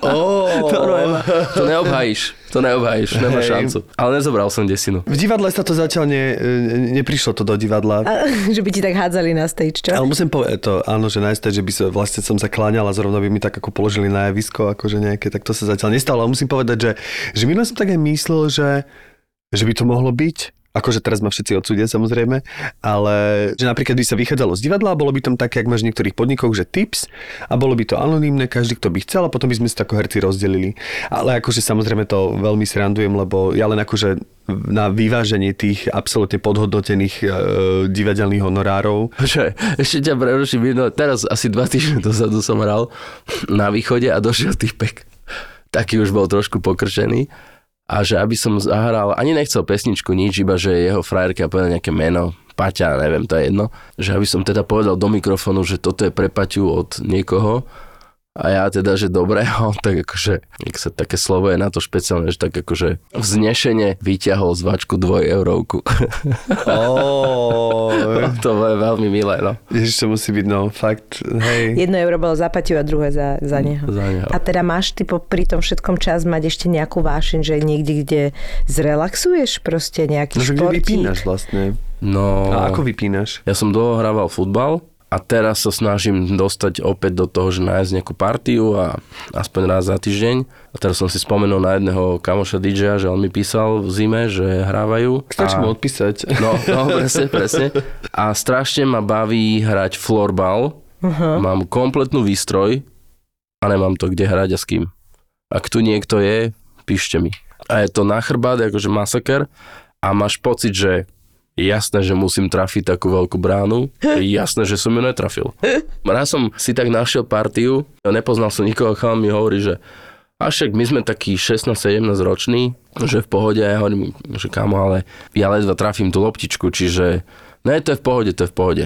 Speaker 3: Oh.
Speaker 6: To, no, to neobhajíš, to neobhajíš, nemáš
Speaker 3: Hej.
Speaker 6: šancu. Ale nezobral som desinu.
Speaker 3: V divadle sa to zatiaľ ne, neprišlo to do divadla.
Speaker 4: A, že by ti tak hádzali na stage, čo?
Speaker 3: Ale musím povedať to, áno, že najsť, že by sa, vlastne som sa kláňal a zrovna by mi tak ako položili na javisko, akože nejaké, tak to sa zatiaľ nestalo. Ale musím povedať, že, že minule som tak aj myslel, že, že by to mohlo byť, akože teraz ma všetci odsúdia samozrejme, ale že napríklad by sa vychádzalo z divadla a bolo by tam také, jak máš v niektorých podnikoch, že tips a bolo by to anonymné, každý, kto by chcel a potom by sme si ako herci rozdelili. Ale akože samozrejme to veľmi srandujem, lebo ja len akože na vyváženie tých absolútne podhodnotených e, divadelných honorárov
Speaker 6: Počkaj, ešte ťa preruším jedno. Teraz asi dva týždne dozadu som hral na východe a došiel typek. Taký už bol trošku pokrčený. A že aby som zahral, ani nechcel pesničku, nič, iba že jeho frajerka povedal nejaké meno, Paťa, neviem, to je jedno. Že aby som teda povedal do mikrofónu, že toto je pre Paťu od niekoho. A ja teda, že dobre, on tak akože, jak sa také slovo je na to špeciálne, že tak akože vznešene vyťahol zvačku dvojeurovku.
Speaker 3: Oh,
Speaker 6: to je veľmi milé, no.
Speaker 3: Ježiš, to musí byť, no, fakt, hej.
Speaker 4: Jedno euro bolo za Paťu a druhé za, za neho.
Speaker 6: Za neho.
Speaker 4: A teda máš ty po, pri tom všetkom čas mať ešte nejakú vášeň, že niekde, kde zrelaxuješ proste nejaký
Speaker 3: No, že kde
Speaker 4: športík?
Speaker 3: vypínaš vlastne?
Speaker 6: No,
Speaker 3: A ako vypínaš?
Speaker 6: ja som dlho hrával futbal A teraz sa snažím dostať opäť do toho, že nájsť nejakú partiu a aspoň raz za týždeň. A teraz som si spomenul na jedného kamoša DJ, že on mi písal v zime, že hrávajú.
Speaker 3: Stačí
Speaker 6: a...
Speaker 3: mu odpísať.
Speaker 6: No, no, presne, presne. A strašne ma baví hrať florbal. Uh-huh. Mám kompletnú výstroj a nemám to kde hrať a s kým. Ak tu niekto je, píšte mi. A je to na chrbát, akože masaker a máš pocit, že jasné, že musím trafiť takú veľkú bránu. Jasné, že som ju netrafil. Raz som si tak našiel partiu, nepoznal som nikoho, chalán mi hovorí, že a však my sme takí 16-17 roční, že v pohode, ja hovorím, že kamo, ale ja ledva trafím tú loptičku, čiže ne, to je v pohode, to je v pohode.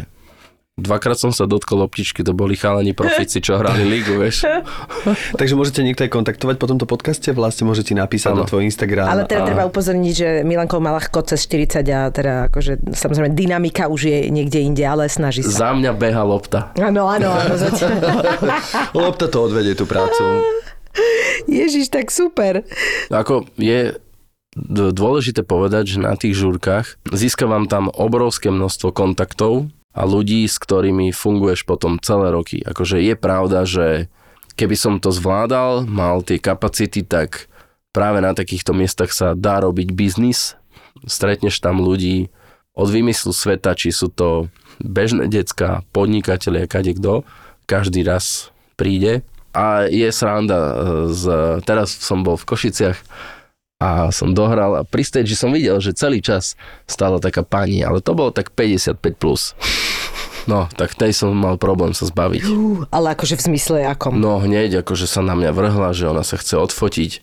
Speaker 6: Dvakrát som sa dotkol loptičky, to boli chalani profici, čo hrali ligu, vieš.
Speaker 3: Takže môžete niekto aj kontaktovať po tomto podcaste, vlastne môžete napísať
Speaker 6: Áno.
Speaker 3: na tvoj Instagram.
Speaker 4: Ale teda
Speaker 3: a...
Speaker 4: treba upozorniť, že Milanko má ľahko cez 40 a teda akože samozrejme dynamika už je niekde inde, ale snaží sa.
Speaker 6: Za mňa beha lopta.
Speaker 4: Áno, áno.
Speaker 3: Lopta to odvedie tú prácu.
Speaker 4: Ježiš, tak super.
Speaker 6: Ako je dôležité povedať, že na tých žúrkach získavam tam obrovské množstvo kontaktov a ľudí, s ktorými funguješ potom celé roky. Akože je pravda, že keby som to zvládal, mal tie kapacity, tak práve na takýchto miestach sa dá robiť biznis. Stretneš tam ľudí od vymyslu sveta, či sú to bežné decka, podnikatelia, kade kto, každý raz príde. A je sranda, e, z, teraz som bol v Košiciach a som dohral a pri stage som videl, že celý čas stála taká pani, ale to bolo tak 55+. Plus. No, tak tej som mal problém sa zbaviť.
Speaker 4: Ale akože v zmysle akom?
Speaker 6: No hneď, akože sa na mňa vrhla, že ona sa chce odfotiť.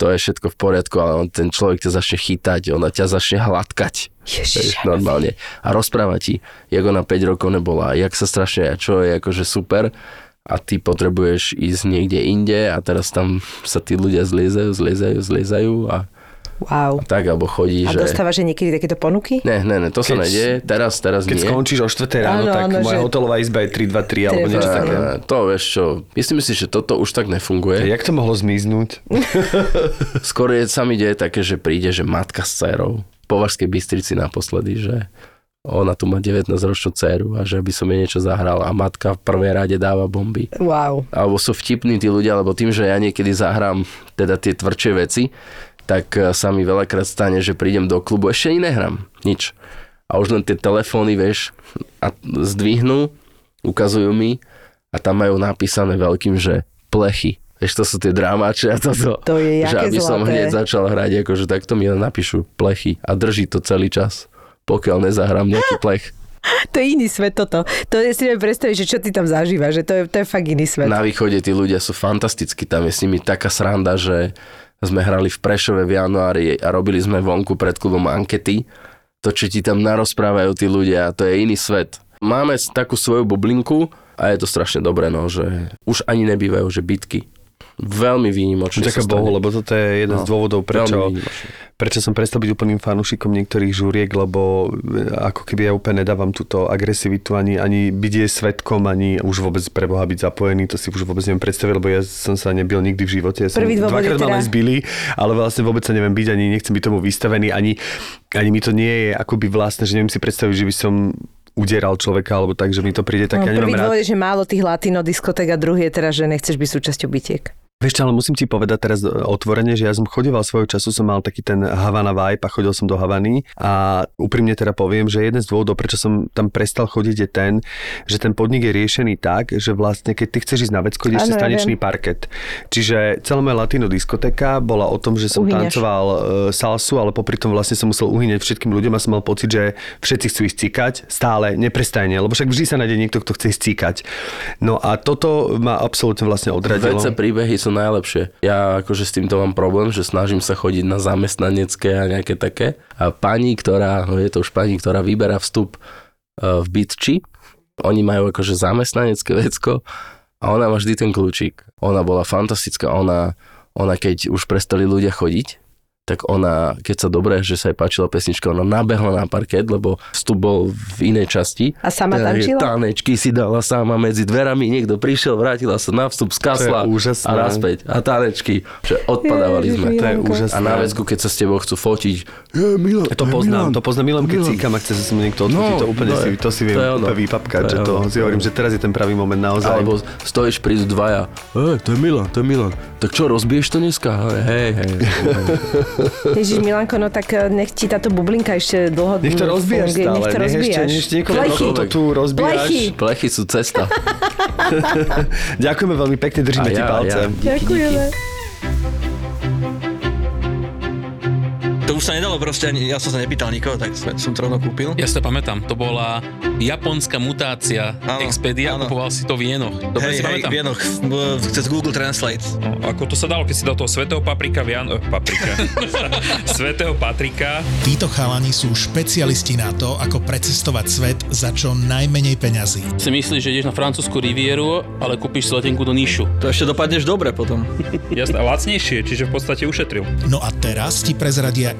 Speaker 6: To je všetko v poriadku, ale on, ten človek ťa začne chytať, ona ťa začne hladkať.
Speaker 4: Ježiš.
Speaker 6: Normálne. A rozpráva ti, jak ona 5 rokov nebola, jak sa strašne, čo je akože super a ty potrebuješ ísť niekde inde a teraz tam sa tí ľudia zliezajú, zliezajú, zliezajú a
Speaker 4: Wow.
Speaker 6: tak, alebo chodí,
Speaker 4: A
Speaker 6: že...
Speaker 4: dostávaš aj niekedy takéto ponuky?
Speaker 6: Ne, ne, ne, to sa
Speaker 3: Keď-
Speaker 6: nedieje, teraz, teraz
Speaker 3: Keď
Speaker 6: nie.
Speaker 3: skončíš o 4 ráno,
Speaker 4: Áno,
Speaker 3: tak
Speaker 4: áno,
Speaker 3: moja
Speaker 4: že-
Speaker 3: hotelová izba je 323 alebo niečo také.
Speaker 6: ne, to vieš čo, myslím si, že toto už tak nefunguje.
Speaker 3: Jak to mohlo zmiznúť?
Speaker 6: Skôr je, sa mi deje také, že príde, že matka s dcerou. Po Vašskej Bystrici naposledy, že ona tu má 19-ročnú dceru a že by som jej niečo zahral a matka v prvej rade dáva bomby.
Speaker 4: Wow.
Speaker 6: Alebo sú vtipní tí ľudia, lebo tým, že ja niekedy zahrám teda tie tvrdšie veci, tak eh, sa mi veľakrát stane, že prídem do klubu, ešte ani nehrám, nič. A už len tie telefóny, vieš, a zdvihnú, ukazujú mi a tam majú napísané veľkým, že plechy. Vieš, to sú tie drámače a toto.
Speaker 4: To je
Speaker 6: že aby som
Speaker 4: zlaté.
Speaker 6: hneď začal hrať, akože takto mi napíšu plechy a drží to celý čas, pokiaľ nezahrám nejaký plech.
Speaker 4: To je iný svet toto. To je si neviem predstaviť, že čo ty tam zažívaš, že to je, to je fakt iný svet.
Speaker 6: Na východe tí ľudia sú fantastickí, tam je s nimi taká sranda, že sme hrali v Prešove v januári a robili sme vonku pred klubom ankety. To, čo ti tam narozprávajú tí ľudia, to je iný svet. Máme takú svoju bublinku a je to strašne dobré, no, že už ani nebývajú, že bitky. Veľmi výnimočne
Speaker 3: Ďakujem. Bohu, lebo toto je jeden
Speaker 6: No,
Speaker 3: z dôvodov, prečo, prečo som prestal byť úplným fanúšikom niektorých žúriek, lebo e, ako keby ja úplne nedávam túto agresivitu, ani, ani byť je svetkom, ani už vôbec pre Boha byť zapojený, to si už vôbec neviem predstaviť, lebo ja som sa nebil nikdy v živote. Ja som
Speaker 4: Prvý
Speaker 3: dvakrát ma
Speaker 4: teda-
Speaker 3: len zbili, ale vlastne vôbec sa neviem byť, ani nechcem byť tomu vystavený, ani, ani mi to nie je akoby vlastné, že neviem si predstaviť, že by som udieral človeka, alebo tak, že mi to príde tak,
Speaker 4: no,
Speaker 3: ja
Speaker 4: prvý
Speaker 3: nemám rád.
Speaker 4: dôvod je, že málo tých latino diskotek a druhý je teda, že nechceš byť súčasťou bitiek.
Speaker 3: Vieš čo, ale musím ti povedať teraz otvorene, že ja som chodieval svojho času, som mal taký ten Havana vibe a chodil som do Havany a úprimne teda poviem, že jeden z dôvodov, prečo som tam prestal chodiť je ten, že ten podnik je riešený tak, že vlastne keď ty chceš ísť na vecko, ideš
Speaker 4: ja
Speaker 3: tanečný parket. Čiže celá moja latino diskotéka bola o tom, že som
Speaker 4: Uhyňaš.
Speaker 3: tancoval e, salsu, ale popri tom vlastne som musel uhyňať všetkým ľuďom a som mal pocit, že všetci chcú ísť cíkať stále, neprestajne, lebo však vždy sa nájde niekto, kto chce ísť cíkať. No a toto ma absolútne vlastne odradilo.
Speaker 6: Vece príbehy sú najlepšie. Ja akože s týmto mám problém, že snažím sa chodiť na zamestnanecké a nejaké také. A pani, ktorá, no je to už pani, ktorá vyberá vstup e, v Bitči, oni majú akože zamestnanecké vecko a ona má vždy ten kľúčik. Ona bola fantastická, ona, ona keď už prestali ľudia chodiť, tak ona, keď sa dobre, že sa jej páčila pesnička, ona nabehla na parket, lebo vstup bol v inej časti.
Speaker 4: A sama
Speaker 6: Takže
Speaker 4: tančila?
Speaker 6: Tanečky si dala sama medzi dverami, niekto prišiel, vrátila sa na vstup, skasla a naspäť. A tanečky, že odpadávali sme.
Speaker 3: To je úžasné.
Speaker 6: A na väzku, keď sa s tebou chcú fotiť, je Milan,
Speaker 3: To poznám,
Speaker 6: Milan.
Speaker 3: to poznám Milan, keď
Speaker 6: Milan.
Speaker 3: cíkam a chce sa niekto odfotiť,
Speaker 6: No,
Speaker 3: to úplne
Speaker 6: to
Speaker 3: si, to si viem
Speaker 6: to je ono.
Speaker 3: úplne vypapkať,
Speaker 6: To
Speaker 3: že to
Speaker 6: ono,
Speaker 3: si hovorím, že teraz je ten pravý moment naozaj.
Speaker 6: Alebo stojíš, prídu dvaja, hej, to je Milan, to je Milan. Tak čo, rozbiješ to dneska? Hej, hej.
Speaker 4: Ježiš, Milanko, no tak eh, nech ti táto bublinka ešte dlho
Speaker 3: Nech to rozbíjaš stále,
Speaker 4: Nech to
Speaker 3: nech ešte,
Speaker 4: rozbíjaš.
Speaker 3: nech ešte niekoľko
Speaker 4: Plechy.
Speaker 3: to tu rozbíjaš.
Speaker 4: Plechy.
Speaker 6: Plechy sú cesta.
Speaker 3: Ďakujeme veľmi pekne, držíme
Speaker 6: A
Speaker 3: ti
Speaker 6: ja,
Speaker 3: palce.
Speaker 6: ja. Díky,
Speaker 4: Ďakujeme.
Speaker 9: To už sa nedalo proste, ani, ja som sa nepýtal nikoho, tak som, som to rovno kúpil.
Speaker 10: Ja si to pamätám, to bola japonská mutácia
Speaker 9: Áno,
Speaker 10: Expedia,
Speaker 9: áno.
Speaker 10: kupoval si to v jenoch. Dobre
Speaker 9: hej,
Speaker 10: si
Speaker 9: hej,
Speaker 10: pamätám.
Speaker 9: vienoch, cez Google Translate.
Speaker 11: No, ako to sa dalo, keď si dal toho svetého paprika, Vian... eh, paprika. svetého Patrika.
Speaker 7: Títo chalani sú špecialisti na to, ako precestovať svet za čo najmenej peňazí.
Speaker 10: Si myslíš, že ideš na francúzsku rivieru, ale kúpiš si letenku do Níšu.
Speaker 9: To ešte dopadneš dobre potom.
Speaker 11: Jasné, lacnejšie, čiže v podstate ušetril.
Speaker 7: No a teraz ti prezradia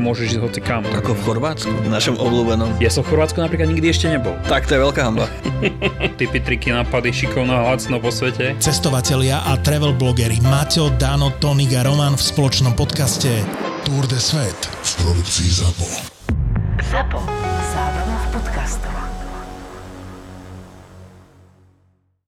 Speaker 11: môžeš ísť hoci kam.
Speaker 9: Ako v Chorvátsku, v našom obľúbenom.
Speaker 11: Ja som v Chorvátsku napríklad nikdy ešte nebol.
Speaker 9: Tak to je veľká hamba.
Speaker 11: Typy, triky, nápady, šikovno a lacno po svete.
Speaker 7: Cestovatelia a travel blogeri Maťo, Dano, Tonik a Roman v spoločnom podcaste Tour de Svet v produkcii ZAPO.
Speaker 1: ZAPO. Zábrná v podcastovách.